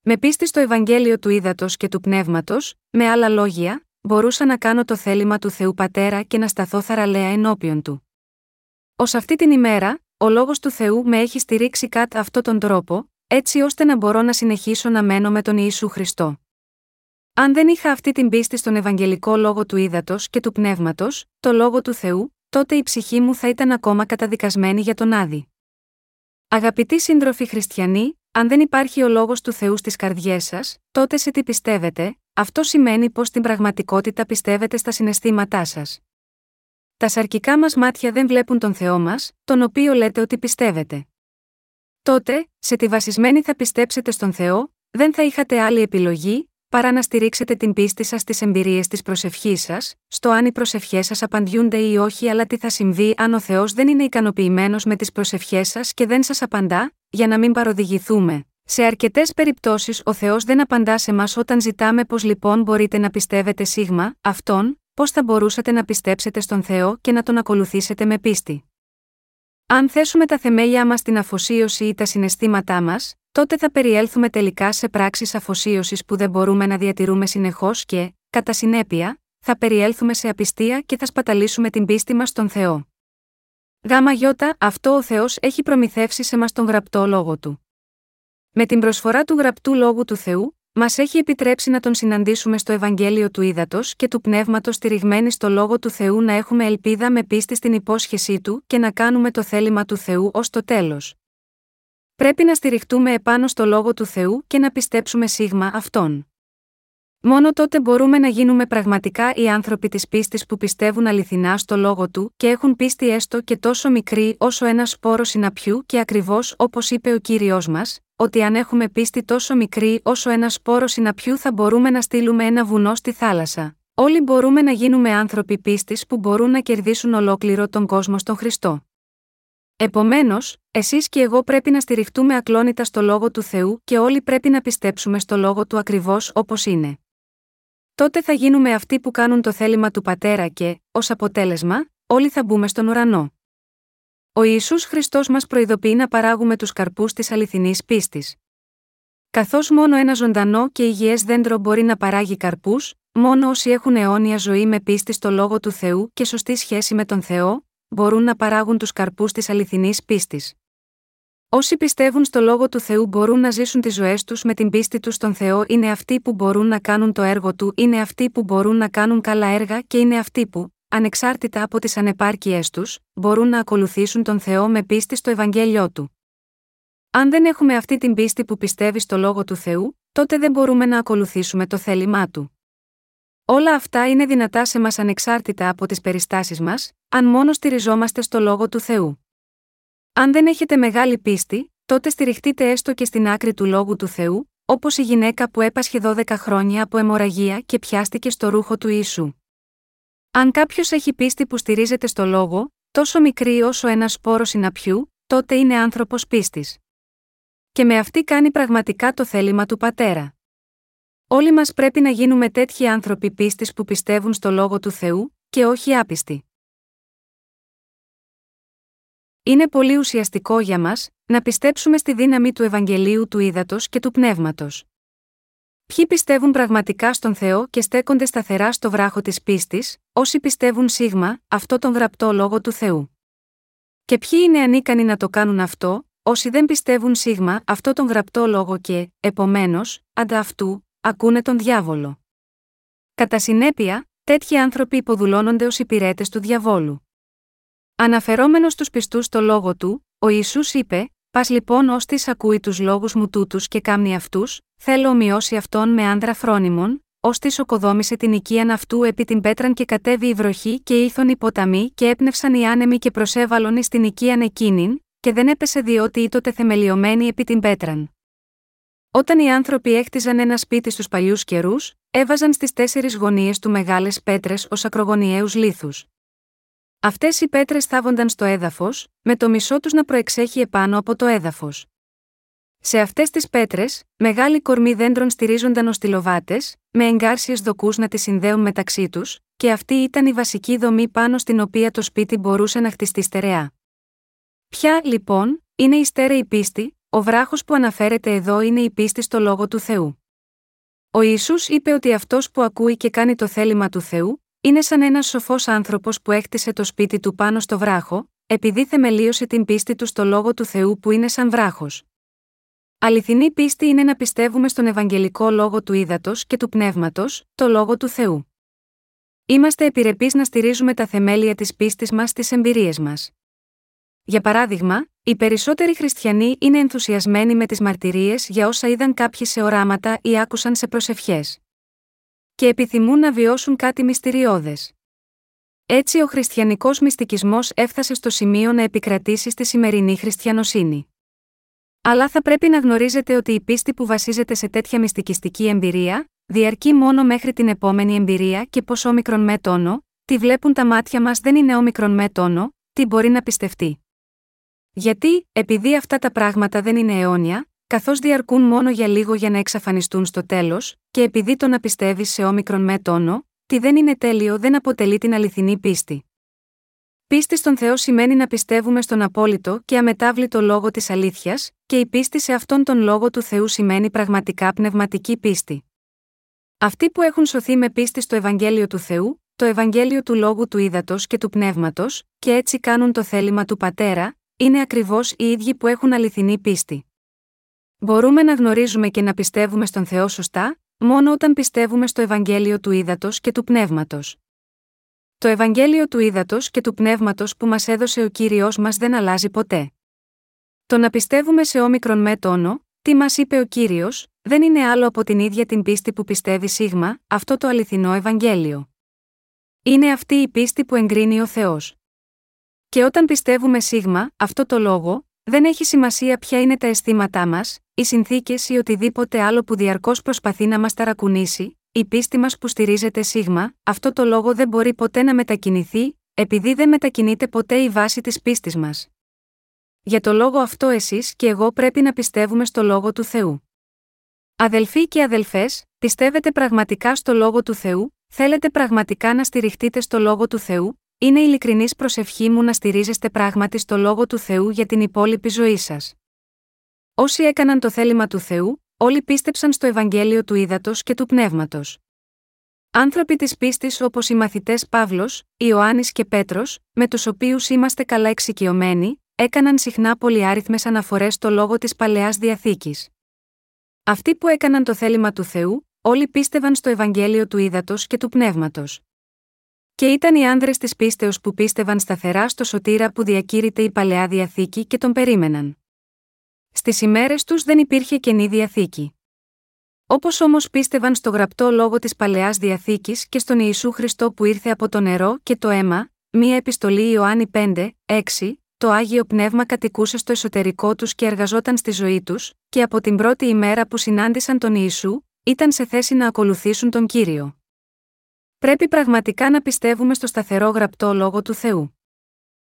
Με πίστη στο Ευαγγέλιο του ύδατο και του πνεύματος, με άλλα λόγια, μπορούσα να κάνω το θέλημα του Θεού Πατέρα και να σταθώ θαραλέα ενώπιον του. Ω αυτή την ημέρα, ο λόγος του Θεού με έχει στηρίξει κατά αυτόν τον τρόπο, έτσι ώστε να μπορώ να συνεχίσω να μένω με τον Ιησού Χριστό. Αν δεν είχα αυτή την πίστη στον Ευαγγελικό λόγο του ύδατο και του πνεύματος, το λόγο του Θεού, τότε η ψυχή μου θα ήταν ακόμα καταδικασμένη για τον άδη. Αγαπητοί σύντροφοι χριστιανοί, αν δεν υπάρχει ο λόγος του Θεού στις καρδιές σας, τότε σε τι πιστεύετε, αυτό σημαίνει πως στην πραγματικότητα πιστεύετε στα συναισθήματά σας. Τα σαρκικά μας μάτια δεν βλέπουν τον Θεό μας, τον οποίο λέτε ότι πιστεύετε. Τότε, σε τη βασισμένη θα πιστέψετε στον Θεό, δεν θα είχατε άλλη επιλογή, παρά να στηρίξετε την πίστη σας στις εμπειρίες της προσευχής σας, στο αν οι προσευχές σας απαντιούνται ή όχι, αλλά τι θα συμβεί αν ο Θεός δεν είναι ικανοποιημένος με τις προσευχές σας και δεν σας απαντά, για να μην παροδηγηθούμε. Σε αρκετές περιπτώσεις ο Θεός δεν απαντά σε μας όταν ζητάμε πώ λοιπόν μπορείτε να πιστεύετε σίγμα, αυτόν, πώς θα μπορούσατε να πιστέψετε στον Θεό και να τον ακολουθήσετε με πίστη. Αν θέσουμε τα θεμέλια μας στην αφοσίωση ή τα συναισθήματά μας, τότε θα περιέλθουμε τελικά σε πράξεις αφοσίωσης που δεν μπορούμε να διατηρούμε συνεχώς και, κατά συνέπεια, θα περιέλθουμε σε απιστία και θα σπαταλήσουμε την πίστη μας στον Θεό. Γάμα γιώτα, αυτό ο Θεός έχει προμηθεύσει σε μας τον γραπτό λόγο του. Με την προσφορά του γραπτού λόγου του Θεού, μας έχει επιτρέψει να τον συναντήσουμε στο Ευαγγέλιο του Ήδατος και του Πνεύματος στηριγμένοι στο λόγο του Θεού να έχουμε ελπίδα με πίστη στην υπόσχεσή του και να κάνουμε το θέλημα του Θεού ως το τέλος. Πρέπει να στηριχτούμε επάνω στο λόγο του Θεού και να πιστέψουμε σίγμα αυτόν. Μόνο τότε μπορούμε να γίνουμε πραγματικά οι άνθρωποι της πίστης που πιστεύουν αληθινά στο λόγο του και έχουν πίστη έστω και τόσο μικρή όσο ένα σπόρο συναπιού και ακριβώς όπως είπε ο κύριος μας, ότι αν έχουμε πίστη τόσο μικρή όσο ένα σπόρο συναπιού θα μπορούμε να στείλουμε ένα βουνό στη θάλασσα. Όλοι μπορούμε να γίνουμε άνθρωποι πίστης που μπορούν να κερδίσουν ολόκληρο τον κόσμο στον Χριστό. Επομένως, εσείς και εγώ πρέπει να στηριχτούμε ακλόνητα στο λόγο του Θεού και όλοι πρέπει να πιστέψουμε στο λόγο του ακριβώς όπως είναι. Τότε θα γίνουμε αυτοί που κάνουν το θέλημα του Πατέρα και, ως αποτέλεσμα, όλοι θα μπούμε στον ουρανό. Ο Ισού Χριστός μας προειδοποιεί να παράγουμε τους καρπούς της αληθινής πίστης. Καθώς μόνο ένα ζωντανό και υγιές δέντρο μπορεί να παράγει καρπούς, μόνο όσοι έχουν αιώνια ζωή με πίστη στο λόγο του Θεού και σωστή σχέση με τον Θεό, μπορούν να παράγουν τους καρπούς της αληθινής πίστης. Όσοι πιστεύουν στο λόγο του Θεού μπορούν να ζήσουν τις ζωές τους με την πίστη τους στον Θεό, είναι αυτοί που μπορούν να κάνουν το έργο του, είναι αυτοί που μπορούν να κάνουν καλά έργα και είναι αυτοί που, ανεξάρτητα από τις ανεπάρκειές τους, μπορούν να ακολουθήσουν τον Θεό με πίστη στο Ευαγγέλιό του. Αν δεν έχουμε αυτή την πίστη που πιστεύει στο λόγο του Θεού, τότε δεν μπορούμε να ακολουθήσουμε το θέλημά του. Όλα αυτά είναι δυνατά σε μας ανεξάρτητα από τις περιστάσεις μας, αν μόνο στηριζόμαστε στο λόγο του Θεού. Αν δεν έχετε μεγάλη πίστη, τότε στηριχτείτε έστω και στην άκρη του λόγου του Θεού, όπως η γυναίκα που έπασχε 12 χρόνια από αιμορραγία και πιάστηκε στο ρούχο του Ιησού. Αν κάποιος έχει πίστη που στηρίζεται στο λόγο, τόσο μικρή όσο ένας σπόρος συναπιού, τότε είναι άνθρωπος πίστης. Και με αυτή κάνει πραγματικά το θέλημα του πατέρα. Όλοι μας πρέπει να γίνουμε τέτοιοι άνθρωποι πίστης που πιστεύουν στο λόγο του Θεού, και όχι άπιστοι. Είναι πολύ ουσιαστικό για μας να πιστέψουμε στη δύναμη του Ευαγγελίου του Ήδατος και του Πνεύματος. Ποιοι πιστεύουν πραγματικά στον Θεό και στέκονται σταθερά στο βράχο της πίστης, όσοι πιστεύουν σίγμα, αυτό τον γραπτό λόγο του Θεού. Και ποιοι είναι ανίκανοι να το κάνουν αυτό, όσοι δεν πιστεύουν σίγμα αυτό τον γραπτό λόγο και, επομένως, αντα αυτού, ακούνε τον διάβολο. Κατά συνέπεια, τέτοιοι άνθρωποι υποδουλώνονται ως υπηρέτες του διαβόλου. Αναφερόμενος στους πιστούς στο λόγο του, ο Ιησούς είπε: Πας λοιπόν ως τη ακούει τους λόγους μου τούτους και κάμνει αυτούς, θέλω ομοιώσει αυτόν με άνδρα φρόνιμων, ως τη οκοδόμησε την οικίαν αυτού επί την πέτραν και κατέβει η βροχή και ήθον οι ποταμοί και έπνευσαν οι άνεμοι και προσέβαλον εις την οικίαν εκείνην, και δεν έπεσε διότι ήτοτε θεμελιωμένη επί την πέτραν. Όταν οι άνθρωποι έχτιζαν ένα σπίτι στους παλιούς καιρούς, έβαζαν στις τέσσερις γωνίες του μεγάλες πέτρες ως ακρογωνιαίους λίθους. Αυτές οι πέτρες θάβονταν στο έδαφος, με το μισό τους να προεξέχει επάνω από το έδαφος. Σε αυτές τις πέτρες, μεγάλοι κορμοί δέντρων στηρίζονταν ως τυλοβάτες, με εγκάρσιες δοκούς να τις συνδέουν μεταξύ τους, και αυτή ήταν η βασική δομή πάνω στην οποία το σπίτι μπορούσε να χτιστεί στερεά. Ποια, λοιπόν, είναι η στέρεη πίστη, ο βράχος που αναφέρεται εδώ είναι η πίστη στο λόγο του Θεού. Ο Ιησούς είπε ότι αυτός που ακούει και κάνει το θέλημα του Θεού, είναι σαν ένας σοφός άνθρωπος που έκτισε το σπίτι του πάνω στο βράχο, επειδή θεμελίωσε την πίστη του στο λόγο του Θεού που είναι σαν βράχος. Αληθινή πίστη είναι να πιστεύουμε στον Ευαγγελικό λόγο του ύδατο και του πνεύματος, το λόγο του Θεού. Είμαστε επιρρεπείς να στηρίζουμε τα θεμέλια της πίστης μας στις εμπειρίες μας. Για παράδειγμα, οι περισσότεροι χριστιανοί είναι ενθουσιασμένοι με τις μαρτυρίες για όσα είδαν κάποιοι σε οράματα ή άκουσαν σε προσευχές. Και επιθυμούν να βιώσουν κάτι μυστηριώδες. Έτσι ο χριστιανικός μυστικισμός έφτασε στο σημείο να επικρατήσει στη σημερινή χριστιανοσύνη. Αλλά θα πρέπει να γνωρίζετε ότι η πίστη που βασίζεται σε τέτοια μυστικιστική εμπειρία, διαρκεί μόνο μέχρι την επόμενη εμπειρία και πως όμικρον με τόνο, τι βλέπουν τα μάτια μας δεν είναι όμικρον με τόνο, τι μπορεί να πιστευτεί. Γιατί, επειδή αυτά τα πράγματα δεν είναι αιώνια, καθώς διαρκούν μόνο για λίγο για να εξαφανιστούν στο τέλος, και επειδή το να πιστεύεις σε όμικρον με τόνο, τι δεν είναι τέλειο δεν αποτελεί την αληθινή πίστη. Πίστη στον Θεό σημαίνει να πιστεύουμε στον απόλυτο και αμετάβλητο λόγο της αλήθειας, και η πίστη σε αυτόν τον λόγο του Θεού σημαίνει πραγματικά πνευματική πίστη. Αυτοί που έχουν σωθεί με πίστη στο Ευαγγέλιο του Θεού, το Ευαγγέλιο του Λόγου του Ήδατος και του Πνεύματος, και έτσι κάνουν το θέλημα του Πατέρα, είναι ακριβώς οι ίδιοι που έχουν αληθινή πίστη. Μπορούμε να γνωρίζουμε και να πιστεύουμε στον Θεό σωστά, μόνο όταν πιστεύουμε στο Ευαγγέλιο του Ήδατος και του Πνεύματος. Το Ευαγγέλιο του Ήδατος και του Πνεύματος που μας έδωσε ο κύριος μας δεν αλλάζει ποτέ. Το να πιστεύουμε σε όμικρον με τόνο, τι μας είπε ο κύριος, δεν είναι άλλο από την ίδια την πίστη που πιστεύει σίγμα, αυτό το αληθινό Ευαγγέλιο. Είναι αυτή η πίστη που εγκρίνει ο Θεός. Και όταν πιστεύουμε σίγμα, αυτό το λόγο, δεν έχει σημασία ποια είναι τα αισθήματά μας, οι συνθήκες ή οτιδήποτε άλλο που διαρκώς προσπαθεί να μας ταρακουνήσει, η πίστη μας που στηρίζεται σίγμα, αυτό το λόγο δεν μπορεί ποτέ να μετακινηθεί, επειδή δεν μετακινείται ποτέ η βάση της πίστης μας. Για το λόγο αυτό εσείς και εγώ πρέπει να πιστεύουμε στο λόγο του Θεού. Αδελφοί και αδελφές, πιστεύετε πραγματικά στο λόγο του Θεού, θέλετε πραγματικά να στηριχτείτε στο λόγο του Θεού, είναι ειλικρινής προσευχή μου να στηρίζεστε πράγματι στο λόγο του Θεού για την υπόλοιπη ζωή σας. Όσοι έκαναν το θέλημα του Θεού, όλοι πίστεψαν στο Ευαγγέλιο του Ήδατος και του Πνεύματος. Άνθρωποι της πίστης όπως οι μαθητές Παύλος, Ιωάννης και Πέτρος, με τους οποίους είμαστε καλά εξοικειωμένοι, έκαναν συχνά πολυάριθμες αναφορές στο λόγο της παλαιάς διαθήκης. Αυτοί που έκαναν το θέλημα του Θεού, όλοι πίστευαν στο Ευαγγέλιο του Ήδατος και του Πνεύματος. Και ήταν οι άνδρες της πίστεως που πίστευαν σταθερά στο σωτήρα που διακήρυται η παλαιά διαθήκη και τον περίμεναν. Στις ημέρες τους δεν υπήρχε καινή διαθήκη. Όπως όμως πίστευαν στο γραπτό λόγο της παλαιάς διαθήκης και στον Ιησού Χριστό που ήρθε από το νερό και το αίμα, μία επιστολή Ιωάννη 5, 6, το άγιο πνεύμα κατοικούσε στο εσωτερικό τους και εργαζόταν στη ζωή τους, και από την πρώτη ημέρα που συνάντησαν τον Ιησού, ήταν σε θέση να ακολουθήσουν τον κύριο. Πρέπει πραγματικά να πιστεύουμε στο σταθερό γραπτό λόγο του Θεού.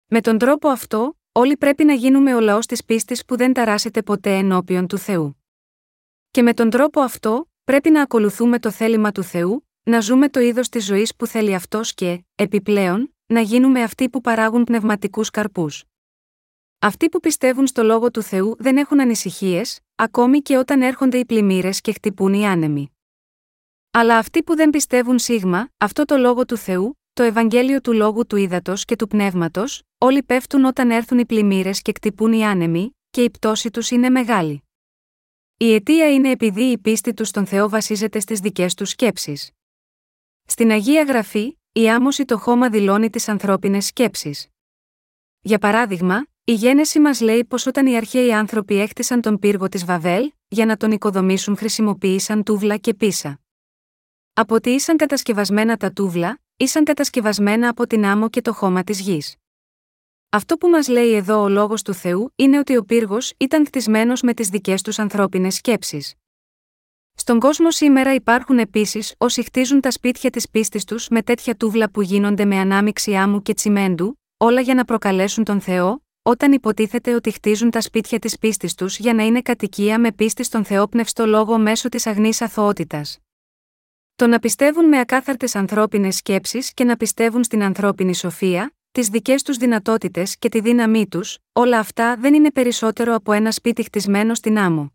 Με τον τρόπο αυτό, όλοι πρέπει να γίνουμε ο λαός της πίστης που δεν ταράσεται ποτέ ενώπιον του Θεού. Και με τον τρόπο αυτό, πρέπει να ακολουθούμε το θέλημα του Θεού, να ζούμε το είδος της ζωής που θέλει αυτός και, επιπλέον, να γίνουμε αυτοί που παράγουν πνευματικούς καρπούς. Αυτοί που πιστεύουν στο λόγο του Θεού δεν έχουν ανησυχίες, ακόμη και όταν έρχονται οι πλημμύρες και χτυπούν οι άνεμοι. Αλλά αυτοί που δεν πιστεύουν σίγμα, αυτό το λόγο του Θεού, το Ευαγγέλιο του λόγου του ύδατο και του πνεύματος, όλοι πέφτουν όταν έρθουν οι πλημμύρες και κτυπούν οι άνεμοι, και η πτώση τους είναι μεγάλη. Η αιτία είναι επειδή η πίστη τους στον Θεό βασίζεται στις δικές τους σκέψεις. Στην Αγία Γραφή, η άμμωση το χώμα δηλώνει τις ανθρώπινες σκέψεις. Για παράδειγμα, η γένεση μας λέει πως όταν οι αρχαίοι άνθρωποι έχτισαν τον πύργο της Βαβέλ, για να τον οικοδομήσουν χρησιμοποίησαν τούβλα και πίσα. Από τι ήσαν κατασκευασμένα τα τούβλα, ήσαν κατασκευασμένα από την άμμο και το χώμα της γης. Αυτό που μας λέει εδώ ο λόγος του Θεού είναι ότι ο πύργος ήταν κτισμένο με τις δικές τους ανθρώπινες σκέψεις. Στον κόσμο σήμερα υπάρχουν επίσης όσοι χτίζουν τα σπίτια της πίστης τους με τέτοια τούβλα που γίνονται με ανάμιξη άμμου και τσιμέντου, όλα για να προκαλέσουν τον Θεό, όταν υποτίθεται ότι χτίζουν τα σπίτια της πίστης τους για να είναι κατοικία με πίστη στον Θεόπνευστο λόγο μέσω της αγνής αθωότητας. Το να πιστεύουν με ακάθαρτες ανθρώπινες σκέψεις και να πιστεύουν στην ανθρώπινη σοφία, τις δικές τους δυνατότητες και τη δύναμή τους, όλα αυτά δεν είναι περισσότερο από ένα σπίτι χτισμένο στην άμμο.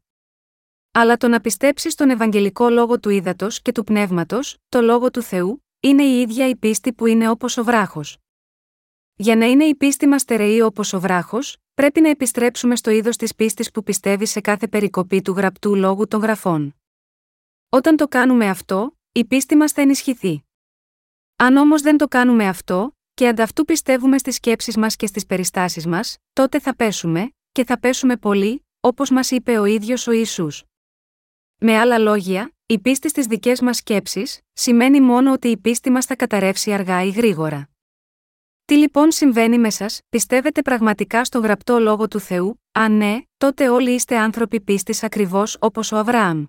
Αλλά το να πιστέψεις στον Ευαγγελικό λόγο του ύδατο και του πνεύματος, το λόγο του Θεού, είναι η ίδια η πίστη που είναι όπως ο βράχος. Για να είναι η πίστη μας στερεή όπως ο βράχος, πρέπει να επιστρέψουμε στο είδος της πίστης που πιστεύει σε κάθε περικοπή του γραπτού λόγου των γραφών. Όταν το κάνουμε αυτό, η πίστη μας θα ενισχυθεί. Αν όμως δεν το κάνουμε αυτό, και ανταυτού πιστεύουμε στις σκέψεις μας και στις περιστάσεις μας, τότε θα πέσουμε, και θα πέσουμε πολύ, όπως μας είπε ο ίδιος ο Ισού. Με άλλα λόγια, η πίστη στις δικές μας σκέψεις, σημαίνει μόνο ότι η πίστη μας θα καταρρεύσει αργά ή γρήγορα. Τι λοιπόν συμβαίνει με σας, πιστεύετε πραγματικά στο γραπτό λόγο του Θεού, αν ναι, τότε όλοι είστε άνθρωποι πίστης ακριβώς όπως ο Αβραάμ.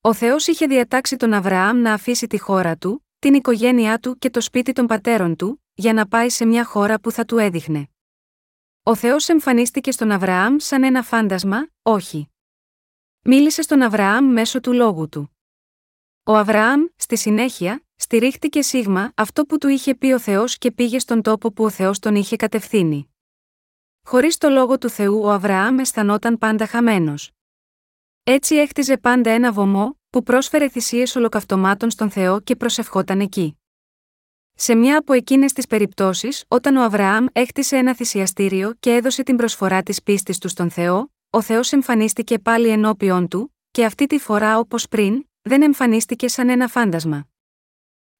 Ο Θεός είχε διατάξει τον Αβραάμ να αφήσει τη χώρα του, την οικογένειά του και το σπίτι των πατέρων του, για να πάει σε μια χώρα που θα του έδειχνε. Ο Θεός εμφανίστηκε στον Αβραάμ σαν ένα φάντασμα, όχι. Μίλησε στον Αβραάμ μέσω του λόγου του. Ο Αβραάμ, στη συνέχεια, στηρίχτηκε σίγμα αυτό που του είχε πει ο Θεός και πήγε στον τόπο που ο Θεός τον είχε κατευθύνει. Χωρίς το λόγο του Θεού ο Αβραάμ αισθανόταν πάντα χαμένος. Έτσι έχτιζε πάντα ένα βωμό, που πρόσφερε θυσίες ολοκαυτωμάτων στον Θεό και προσευχόταν εκεί. Σε μια από εκείνες τις περιπτώσεις, όταν ο Αβραάμ έχτισε ένα θυσιαστήριο και έδωσε την προσφορά της πίστης του στον Θεό, ο Θεός εμφανίστηκε πάλι ενώπιον του, και αυτή τη φορά όπως πριν, δεν εμφανίστηκε σαν ένα φάντασμα.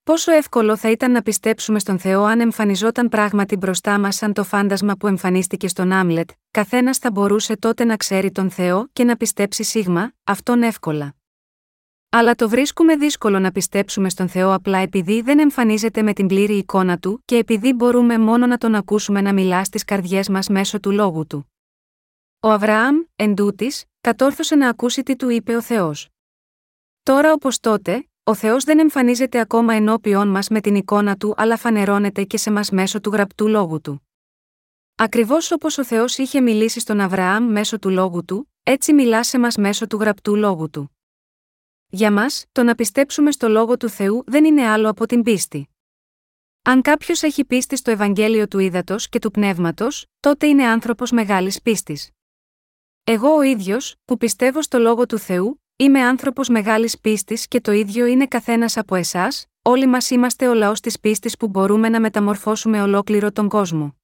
Πόσο εύκολο θα ήταν να πιστέψουμε στον Θεό αν εμφανιζόταν πράγματι μπροστά μας σαν το φάντασμα που εμφανίστηκε στον Άμλετ, καθένας θα μπορούσε τότε να ξέρει τον Θεό και να πιστέψει σίγμα, αυτόν εύκολα. Αλλά το βρίσκουμε δύσκολο να πιστέψουμε στον Θεό απλά επειδή δεν εμφανίζεται με την πλήρη εικόνα του και επειδή μπορούμε μόνο να τον ακούσουμε να μιλά στις καρδιές μας μέσω του λόγου του. Ο Αβραάμ, εν τούτης, κατόρθωσε να ακούσει τι του είπε ο Θεός. Τώρα όπως τότε, ο Θεός δεν εμφανίζεται ακόμα ενώπιον μας με την εικόνα του αλλά φανερώνεται και σε μας μέσω του γραπτού λόγου του. Ακριβώς όπως ο Θεός είχε μιλήσει στον Αβραάμ μέσω του λόγου του, έτσι μιλά σε μας μέσω του γραπτού λόγου του. Για μας, το να πιστέψουμε στο λόγο του Θεού δεν είναι άλλο από την πίστη. Αν κάποιος έχει πίστη στο Ευαγγέλιο του Ήδατος και του Πνεύματος, τότε είναι άνθρωπος μεγάλης πίστης. Εγώ ο ίδιος, που πιστεύω στο λόγο του Θεού, είμαι άνθρωπος μεγάλης πίστης και το ίδιο είναι καθένας από εσάς, όλοι μας είμαστε ο λαός της πίστης που μπορούμε να μεταμορφώσουμε ολόκληρο τον κόσμο.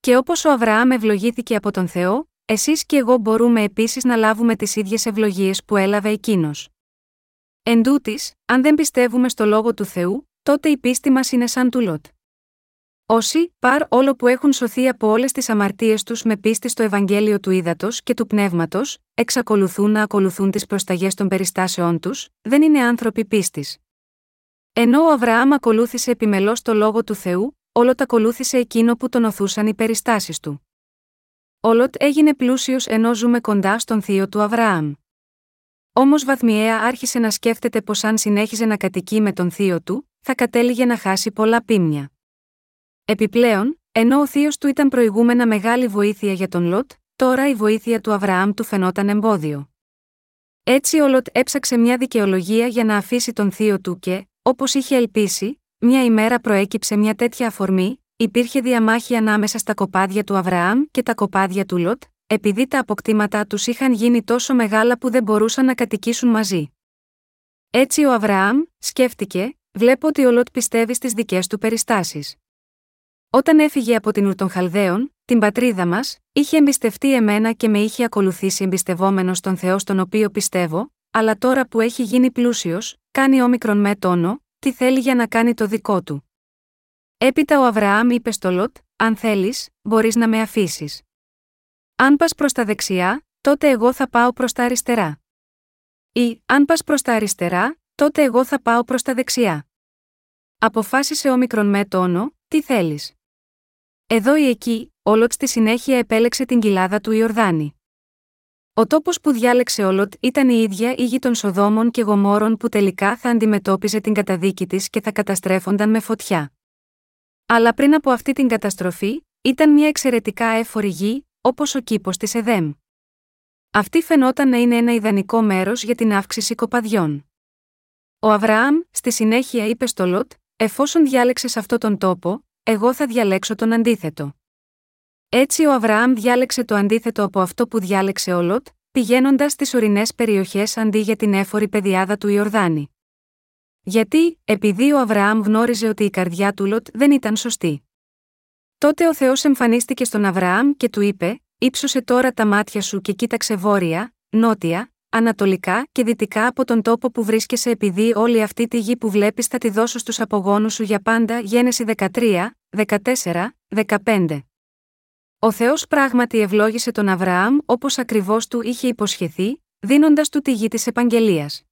Και όπως ο Αβραάμ ευλογήθηκε από τον Θεό, εσείς και εγώ μπορούμε επίσης να λάβουμε τις ίδιες ευλογίες που έλαβε εκείνος. Εν τούτης, αν δεν πιστεύουμε στο λόγο του Θεού, τότε η πίστη μας είναι σαν του Λότ. Όσοι, παρ όλο που έχουν σωθεί από όλες τις αμαρτίες τους με πίστη στο Ευαγγέλιο του Ήδατος και του Πνεύματος, εξακολουθούν να ακολουθούν τις προσταγές των περιστάσεών τους, δεν είναι άνθρωποι πίστης. Ενώ ο Αβραάμ ακολούθησε επιμελώς το λόγο του Θεού, όλο τα ακολούθησε εκείνο που τον οθούσαν οι περιστάσεις του. Ο Λότ έγινε πλούσιος ενώ ζούμε κοντά στον θείο του Αβραάμ. Όμως βαθμιαία άρχισε να σκέφτεται πως αν συνέχιζε να κατοικεί με τον θείο του, θα κατέληγε να χάσει πολλά πίμια. Επιπλέον, ενώ ο θείος του ήταν προηγούμενα μεγάλη βοήθεια για τον Λότ, τώρα η βοήθεια του Αβραάμ του φαινόταν εμπόδιο. Έτσι ο Λοτ έψαξε μια δικαιολογία για να αφήσει τον θείο του και, όπως είχε ελπίσει, μια ημέρα προέκυψε μια τέτοια αφορμή, υπήρχε διαμάχη ανάμεσα στα κοπάδια του Αβραάμ και τα κοπάδια του Λοτ, επειδή τα αποκτήματά τους είχαν γίνει τόσο μεγάλα που δεν μπορούσαν να κατοικήσουν μαζί. Έτσι ο Αβραάμ σκέφτηκε, βλέπω ότι ο Λοτ πιστεύει στις δικές του περιστάσεις. Όταν έφυγε από την Ουρ των Χαλδαίων, την πατρίδα μας, είχε εμπιστευτεί εμένα και με είχε ακολουθήσει εμπιστευόμενος στον Θεό στον οποίο πιστεύω, αλλά τώρα που έχει γίνει πλούσιος, κάνει όμικρον με τόνο, τι θέλει για να κάνει το δικό του. Έπειτα ο Αβραάμ είπε στο Λοτ: Αν θέλεις, μπορείς να με αφήσεις. Αν πας προς τα δεξιά, τότε εγώ θα πάω προς τα αριστερά. Ή, αν πας προς τα αριστερά, τότε εγώ θα πάω προς τα δεξιά. Αποφάσισε όμικρον με τόνο, τι θέλεις. Εδώ ή εκεί, ο Λότ στη συνέχεια επέλεξε την κοιλάδα του Ιορδάνη. Ο τόπος που διάλεξε ο Λότ ήταν η ίδια η γη των Σοδόμων και Γομόρων που τελικά θα αντιμετώπιζε την καταδίκη της και θα καταστρέφονταν με φωτιά. Αλλά πριν από αυτή την καταστροφή, ήταν μια εξαιρετικά έφορη γη, όπως ο κήπος της Εδέμ. Αυτή φαινόταν να είναι ένα ιδανικό μέρος για την αύξηση κοπαδιών. Ο Αβραάμ, στη συνέχεια είπε στο Λότ, εφόσον διάλεξες αυτό τον τόπο, εγώ θα διαλέξω τον αντίθετο. Έτσι ο Αβραάμ διάλεξε το αντίθετο από αυτό που διάλεξε ο Λότ, πηγαίνοντας στις ορεινές περιοχές αντί για την έφορη πεδιάδα του Ιορδάνη. Γιατί, επειδή ο Αβραάμ γνώριζε ότι η καρδιά του Λότ δεν ήταν σωστή. Τότε ο Θεός εμφανίστηκε στον Αβραάμ και του είπε: Ήψωσε τώρα τα μάτια σου και κοίταξε βόρεια, νότια, ανατολικά και δυτικά από τον τόπο που βρίσκεσαι επειδή όλη αυτή τη γη που βλέπεις θα τη δώσω στους απογόνους σου για πάντα. Γένεση 13, 14, 15. Ο Θεός πράγματι ευλόγησε τον Αβραάμ όπως ακριβώς του είχε υποσχεθεί, δίνοντας του τη γη της επαγγελίας.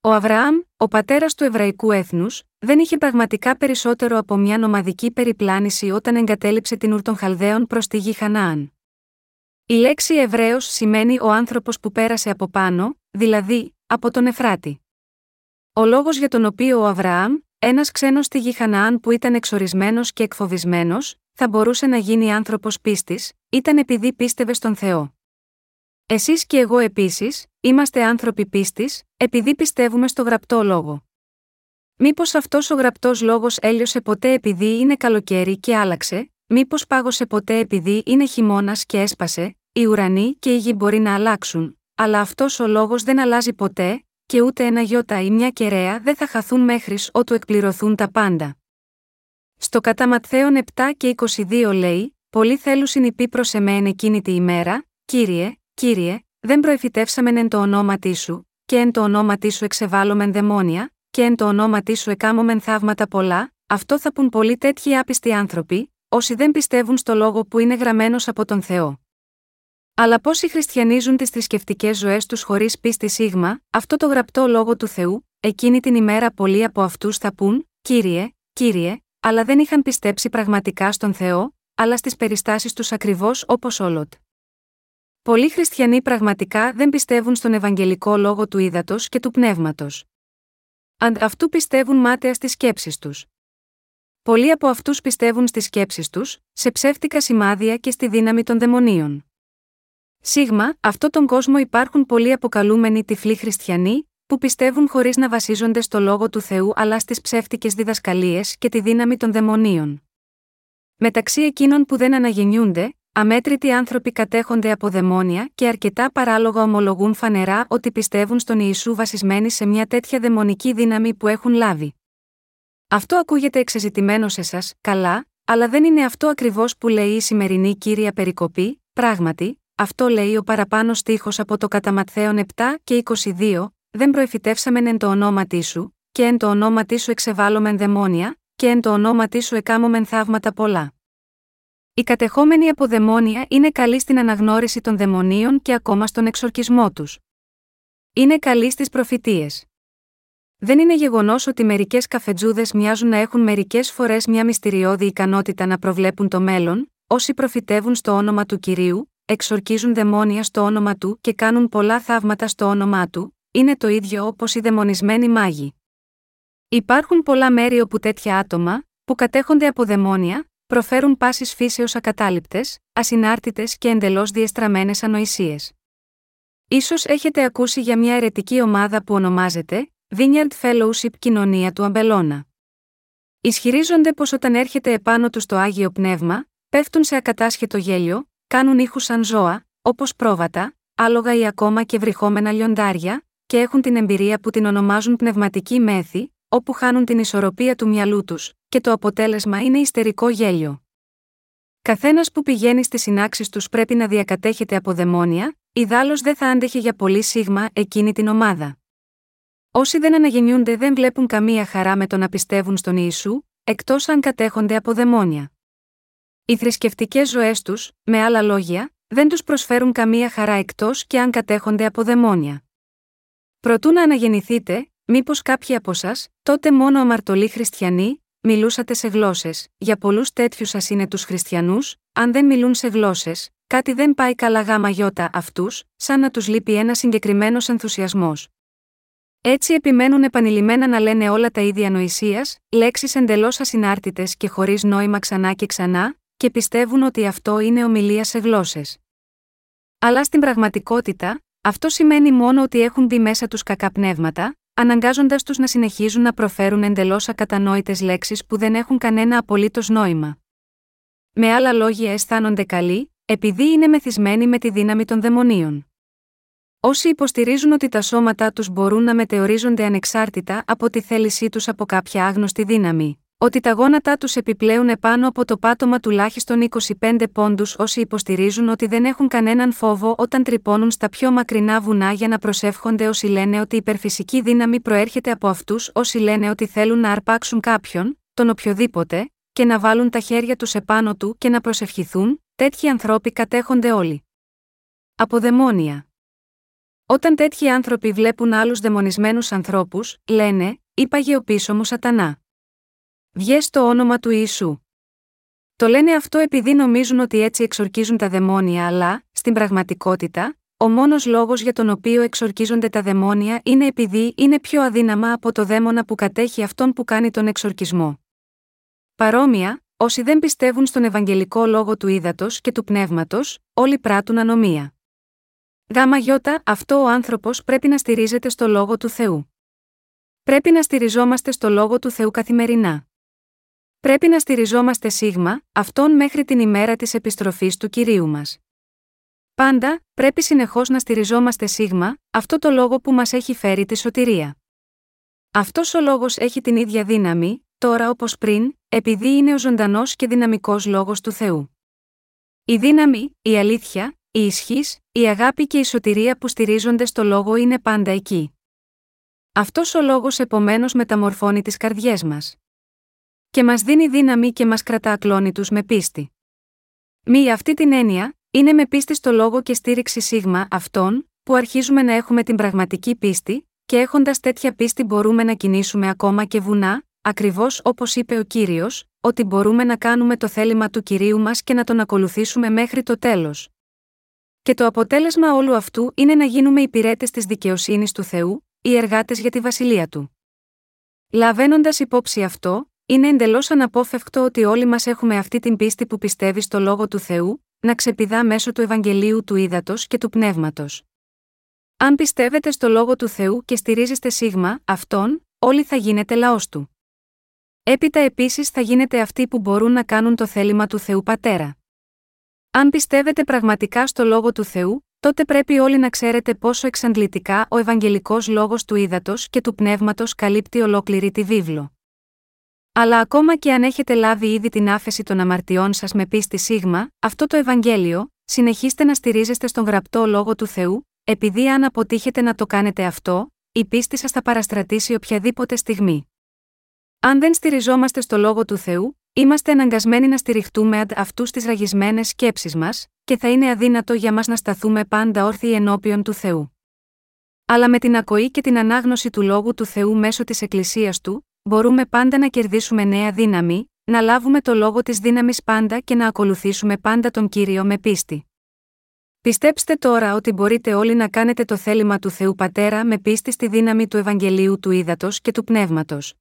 Ο Αβραάμ, ο πατέρας του Εβραϊκού έθνους, δεν είχε πραγματικά περισσότερο από μια νομαδική περιπλάνηση όταν εγκατέλειψε την Ουρ των Χαλδαίων προς τη γη Χανάαν. Η λέξη Εβραίος σημαίνει ο άνθρωπος που πέρασε από πάνω, δηλαδή, από τον Εφράτη. Ο λόγος για τον οποίο ο Αβραάμ, ένας ξένος στη γη Χαναάν που ήταν εξορισμένος και εκφοβισμένος, θα μπορούσε να γίνει άνθρωπος πίστης, ήταν επειδή πίστευε στον Θεό. Εσείς και εγώ επίσης, είμαστε άνθρωποι πίστης, επειδή πιστεύουμε στο γραπτό λόγο. Μήπως αυτός ο γραπτός λόγος έλειωσε ποτέ επειδή είναι καλοκαίρι και άλλαξε, μήπως πάγωσε ποτέ επειδή είναι χειμώνας και έσπασε, οι ουρανοί και η γη μπορεί να αλλάξουν, αλλά αυτός ο λόγος δεν αλλάζει ποτέ, και ούτε ένα γιώτα ή μια κεραία δεν θα χαθούν μέχρι ότου εκπληρωθούν τα πάντα. Στο κατά Ματθαίων 7 και 22 λέει: Πολλοί θέλουν συνειπή προς εμέν εκείνη τη ημέρα, κύριε, κύριε, δεν προεφητεύσαμεν εν το ονόματί σου, και εν το ονόματί σου εξεβάλλομεν δαιμόνια, και εν το ονόματί σου εκάμωμεν θαύματα πολλά, αυτό θα πουν πολλοί τέτοιοι άπιστοι άνθρωποι, όσοι δεν πιστεύουν στο λόγο που είναι γραμμένος από τον Θεό. Αλλά πόσοι χριστιανίζουν τις θρησκευτικές ζωές τους χωρίς πίστη σίγμα, αυτό το γραπτό λόγο του Θεού, εκείνη την ημέρα πολλοί από αυτούς θα πούν, Κύριε, Κύριε, αλλά δεν είχαν πιστέψει πραγματικά στον Θεό, αλλά στις περιστάσεις τους ακριβώς όπως όλοτ. Πολλοί χριστιανοί πραγματικά δεν πιστεύουν στον Ευαγγελικό λόγο του ύδατος και του πνεύματος. Αν αυτού πιστεύουν μάταια στις σκέψεις τους. Πολλοί από αυτούς πιστεύουν στις σκέψεις τους, σε ψεύτικα σημάδια και στη δύναμη των δαιμονίων. Σίγμα, αυτό τον κόσμο υπάρχουν πολλοί αποκαλούμενοι τυφλοί χριστιανοί, που πιστεύουν χωρίς να βασίζονται στο λόγο του Θεού αλλά στις ψεύτικες διδασκαλίες και τη δύναμη των δαιμονίων. Μεταξύ εκείνων που δεν αναγεννιούνται, αμέτρητοι άνθρωποι κατέχονται από δαιμόνια και αρκετά παράλογα ομολογούν φανερά ότι πιστεύουν στον Ιησού βασισμένοι σε μια τέτοια δαιμονική δύναμη που έχουν λάβει. Αυτό ακούγεται εξεζητημένο σε εσά, καλά, αλλά δεν είναι αυτό ακριβώς που λέει η σημερινή κύρια περικοπή, πράγματι, αυτό λέει ο παραπάνω στίχος από το κατά 7 και 22, δεν προεφητεύσαμεν εν το ονόματί σου, και εν το ονόματί σου εξεβάλλομεν δαιμόνια, και εν το ονόματί σου εκάμωμεν θαύματα πολλά. Οι κατεχόμενοι από δαιμόνια είναι καλοί στην αναγνώριση των δαιμονίων και ακόμα στον εξορκισμό τους. Είναι καλοί στις προφητείες. Δεν είναι γεγονός ότι μερικές καφετζούδες μοιάζουν να έχουν μερικές φορές μια μυστηριώδη ικανότητα να προβλέπουν το μέλλον, όσοι προφητεύουν στο όνομα του κυρίου, εξορκίζουν δαιμόνια στο όνομα του και κάνουν πολλά θαύματα στο όνομά του, είναι το ίδιο όπως οι δαιμονισμένοι μάγοι. Υπάρχουν πολλά μέρη όπου τέτοια άτομα, που κατέχονται από δαιμόνια, προφέρουν πάσει φύσεως ακατάληπτες, ασυνάρτητες και εντελώς διεστραμμένες ανοησίες. Ίσως έχετε ακούσει για μια ερετική ομάδα που ονομάζεται Vineyard Fellowship Κοινωνία του Αμπελώνα. Ισχυρίζονται πως όταν έρχεται επάνω τους το άγιο πνεύμα, πέφτουν σε ακατάσχετο γέλιο, κάνουν ήχους σαν ζώα, όπως πρόβατα, άλογα ή ακόμα και βρυχόμενα λιοντάρια, και έχουν την εμπειρία που την ονομάζουν πνευματική μέθη, όπου χάνουν την ισορροπία του μυαλού τους, και το αποτέλεσμα είναι ιστερικό γέλιο. Καθένας που πηγαίνει στις συνάξεις τους πρέπει να διακατέχεται από δαιμόνια, ιδάλω δεν θα άντεχε για πολύ σίγμα εκείνη την ομάδα. Όσοι δεν αναγεννιούνται δεν βλέπουν καμία χαρά με το να πιστεύουν στον Ιησού, εκτός αν κατέχονται από δαιμόνια. Οι θρησκευτικές ζωές τους, με άλλα λόγια, δεν τους προσφέρουν καμία χαρά εκτός και αν κατέχονται από δαιμόνια. Προτού να αναγεννηθείτε, μήπως κάποιοι από εσά, τότε μόνο αμαρτωλοί χριστιανοί, μιλούσατε σε γλώσσες, για πολλούς τέτοιους σας είναι τους χριστιανούς, αν δεν μιλούν σε γλώσσες, κάτι δεν πάει καλά γάμα γιώτα αυτούς, σαν να τους λείπει ένας συγκεκριμένος ενθουσιασμός. Έτσι επιμένουν επανειλημμένα να λένε όλα τα ίδια νοησίας, λέξεις εντελώς ασυνάρτητες και χωρίς νόημα ξανά και ξανά, και πιστεύουν ότι αυτό είναι ομιλία σε γλώσσες. Αλλά στην πραγματικότητα, αυτό σημαίνει μόνο ότι έχουν μπει μέσα τους κακά πνεύματα, αναγκάζοντας τους να συνεχίζουν να προφέρουν εντελώς ακατανόητες λέξεις που δεν έχουν κανένα απολύτως νόημα. Με άλλα λόγια, αισθάνονται καλοί, επειδή είναι μεθυσμένοι με τη δύναμη των δαιμονίων. Όσοι υποστηρίζουν ότι τα σώματά τους μπορούν να μετεωρίζονται ανεξάρτητα από τη θέλησή τους από κάποια άγνωστη δύναμη, ότι τα γόνατά τους επιπλέουν επάνω από το πάτωμα τουλάχιστον 25 πόντους όσοι υποστηρίζουν ότι δεν έχουν κανέναν φόβο όταν τρυπώνουν στα πιο μακρινά βουνά για να προσεύχονται όσοι λένε ότι η υπερφυσική δύναμη προέρχεται από αυτούς όσοι λένε ότι θέλουν να αρπάξουν κάποιον, τον οποιοδήποτε, και να βάλουν τα χέρια τους επάνω του και να προσευχηθούν, τέτοιοι ανθρώποι κατέχονται όλοι. Από δαιμόνια. Όταν τέτοιοι άνθρωποι βλέπουν άλλους δαιμονισμένους ανθρώπους, λένε: Είπαγε ο πίσω μου Σατανά. Βγες στο όνομα του Ιησού. Το λένε αυτό επειδή νομίζουν ότι έτσι εξορκίζουν τα δαιμόνια, αλλά, στην πραγματικότητα, ο μόνος λόγος για τον οποίο εξορκίζονται τα δαιμόνια είναι επειδή είναι πιο αδύναμα από το δαίμονα που κατέχει αυτόν που κάνει τον εξορκισμό. Παρόμοια, όσοι δεν πιστεύουν στον Ευαγγελικό λόγο του ύδατο και του πνεύματος, όλοι πράττουν ανομία. Γάμα γιώτα, αυτό ο άνθρωπος πρέπει να στηρίζεται στο λόγο του Θεού. Πρέπει να στηριζόμαστε στο λόγο του Θεού καθημερινά. Πρέπει να στηριζόμαστε σίγμα, αυτόν μέχρι την ημέρα της επιστροφής του κυρίου μας. Πάντα, πρέπει συνεχώς να στηριζόμαστε σίγμα, αυτό το λόγο που μας έχει φέρει τη σωτηρία. Αυτός ο λόγος έχει την ίδια δύναμη, τώρα όπως πριν, επειδή είναι ο ζωντανός και δυναμικός λόγος του Θεού. Η δύναμη, η αλήθεια, η ισχύς, η αγάπη και η σωτηρία που στηρίζονται στο λόγο είναι πάντα εκεί. Αυτός ο λόγος επομένως μεταμορφώνει τις καρδιές μας και μας δίνει δύναμη και μας κρατά ακλόνητους με πίστη. Μη αυτή την έννοια, είναι με πίστη στο λόγο και στήριξη σίγμα αυτών, που αρχίζουμε να έχουμε την πραγματική πίστη, και έχοντας τέτοια πίστη μπορούμε να κινήσουμε ακόμα και βουνά, ακριβώς όπως είπε ο κύριος, ότι μπορούμε να κάνουμε το θέλημα του κυρίου μας και να τον ακολουθήσουμε μέχρι το τέλος. Και το αποτέλεσμα όλου αυτού είναι να γίνουμε υπηρέτε της δικαιοσύνης του Θεού, οι εργάτες για τη βασιλεία του. Λαβαίνοντας υπόψη αυτό, είναι εντελώς αναπόφευκτο ότι όλοι μας έχουμε αυτή την πίστη που πιστεύει στο λόγο του Θεού, να ξεπηδά μέσω του Ευαγγελίου του Ήδατος και του Πνεύματος. Αν πιστεύετε στο λόγο του Θεού και στηρίζεστε σίγμα, αυτόν, όλοι θα γίνετε λαός του. Έπειτα επίσης θα γίνετε αυτοί που μπορούν να κάνουν το θέλημα του Θεού Πατέρα. Αν πιστεύετε πραγματικά στο λόγο του Θεού, τότε πρέπει όλοι να ξέρετε πόσο εξαντλητικά ο Ευαγγελικός λόγος του Ήδατος και του Πνεύματος καλύπτει ολόκληρη τη βίβλο. Αλλά ακόμα και αν έχετε λάβει ήδη την άφεση των αμαρτιών σας με πίστη σίγμα, αυτό το Ευαγγέλιο, συνεχίστε να στηρίζεστε στον γραπτό λόγο του Θεού, επειδή αν αποτύχετε να το κάνετε αυτό, η πίστη σας θα παραστρατήσει οποιαδήποτε στιγμή. Αν δεν στηριζόμαστε στο λόγο του Θεού, είμαστε αναγκασμένοι να στηριχτούμε αντ' αυτού τι ραγισμένες σκέψεις μας, και θα είναι αδύνατο για μας να σταθούμε πάντα όρθιοι ενώπιον του Θεού. Αλλά με την ακοή και την ανάγνωση του λόγου του Θεού μέσω της Εκκλησίας του, μπορούμε πάντα να κερδίσουμε νέα δύναμη, να λάβουμε το λόγο της δύναμης πάντα και να ακολουθήσουμε πάντα τον κύριο με πίστη. Πιστέψτε τώρα ότι μπορείτε όλοι να κάνετε το θέλημα του Θεού Πατέρα με πίστη στη δύναμη του Ευαγγελίου του Ήδατος και του Πνεύματος.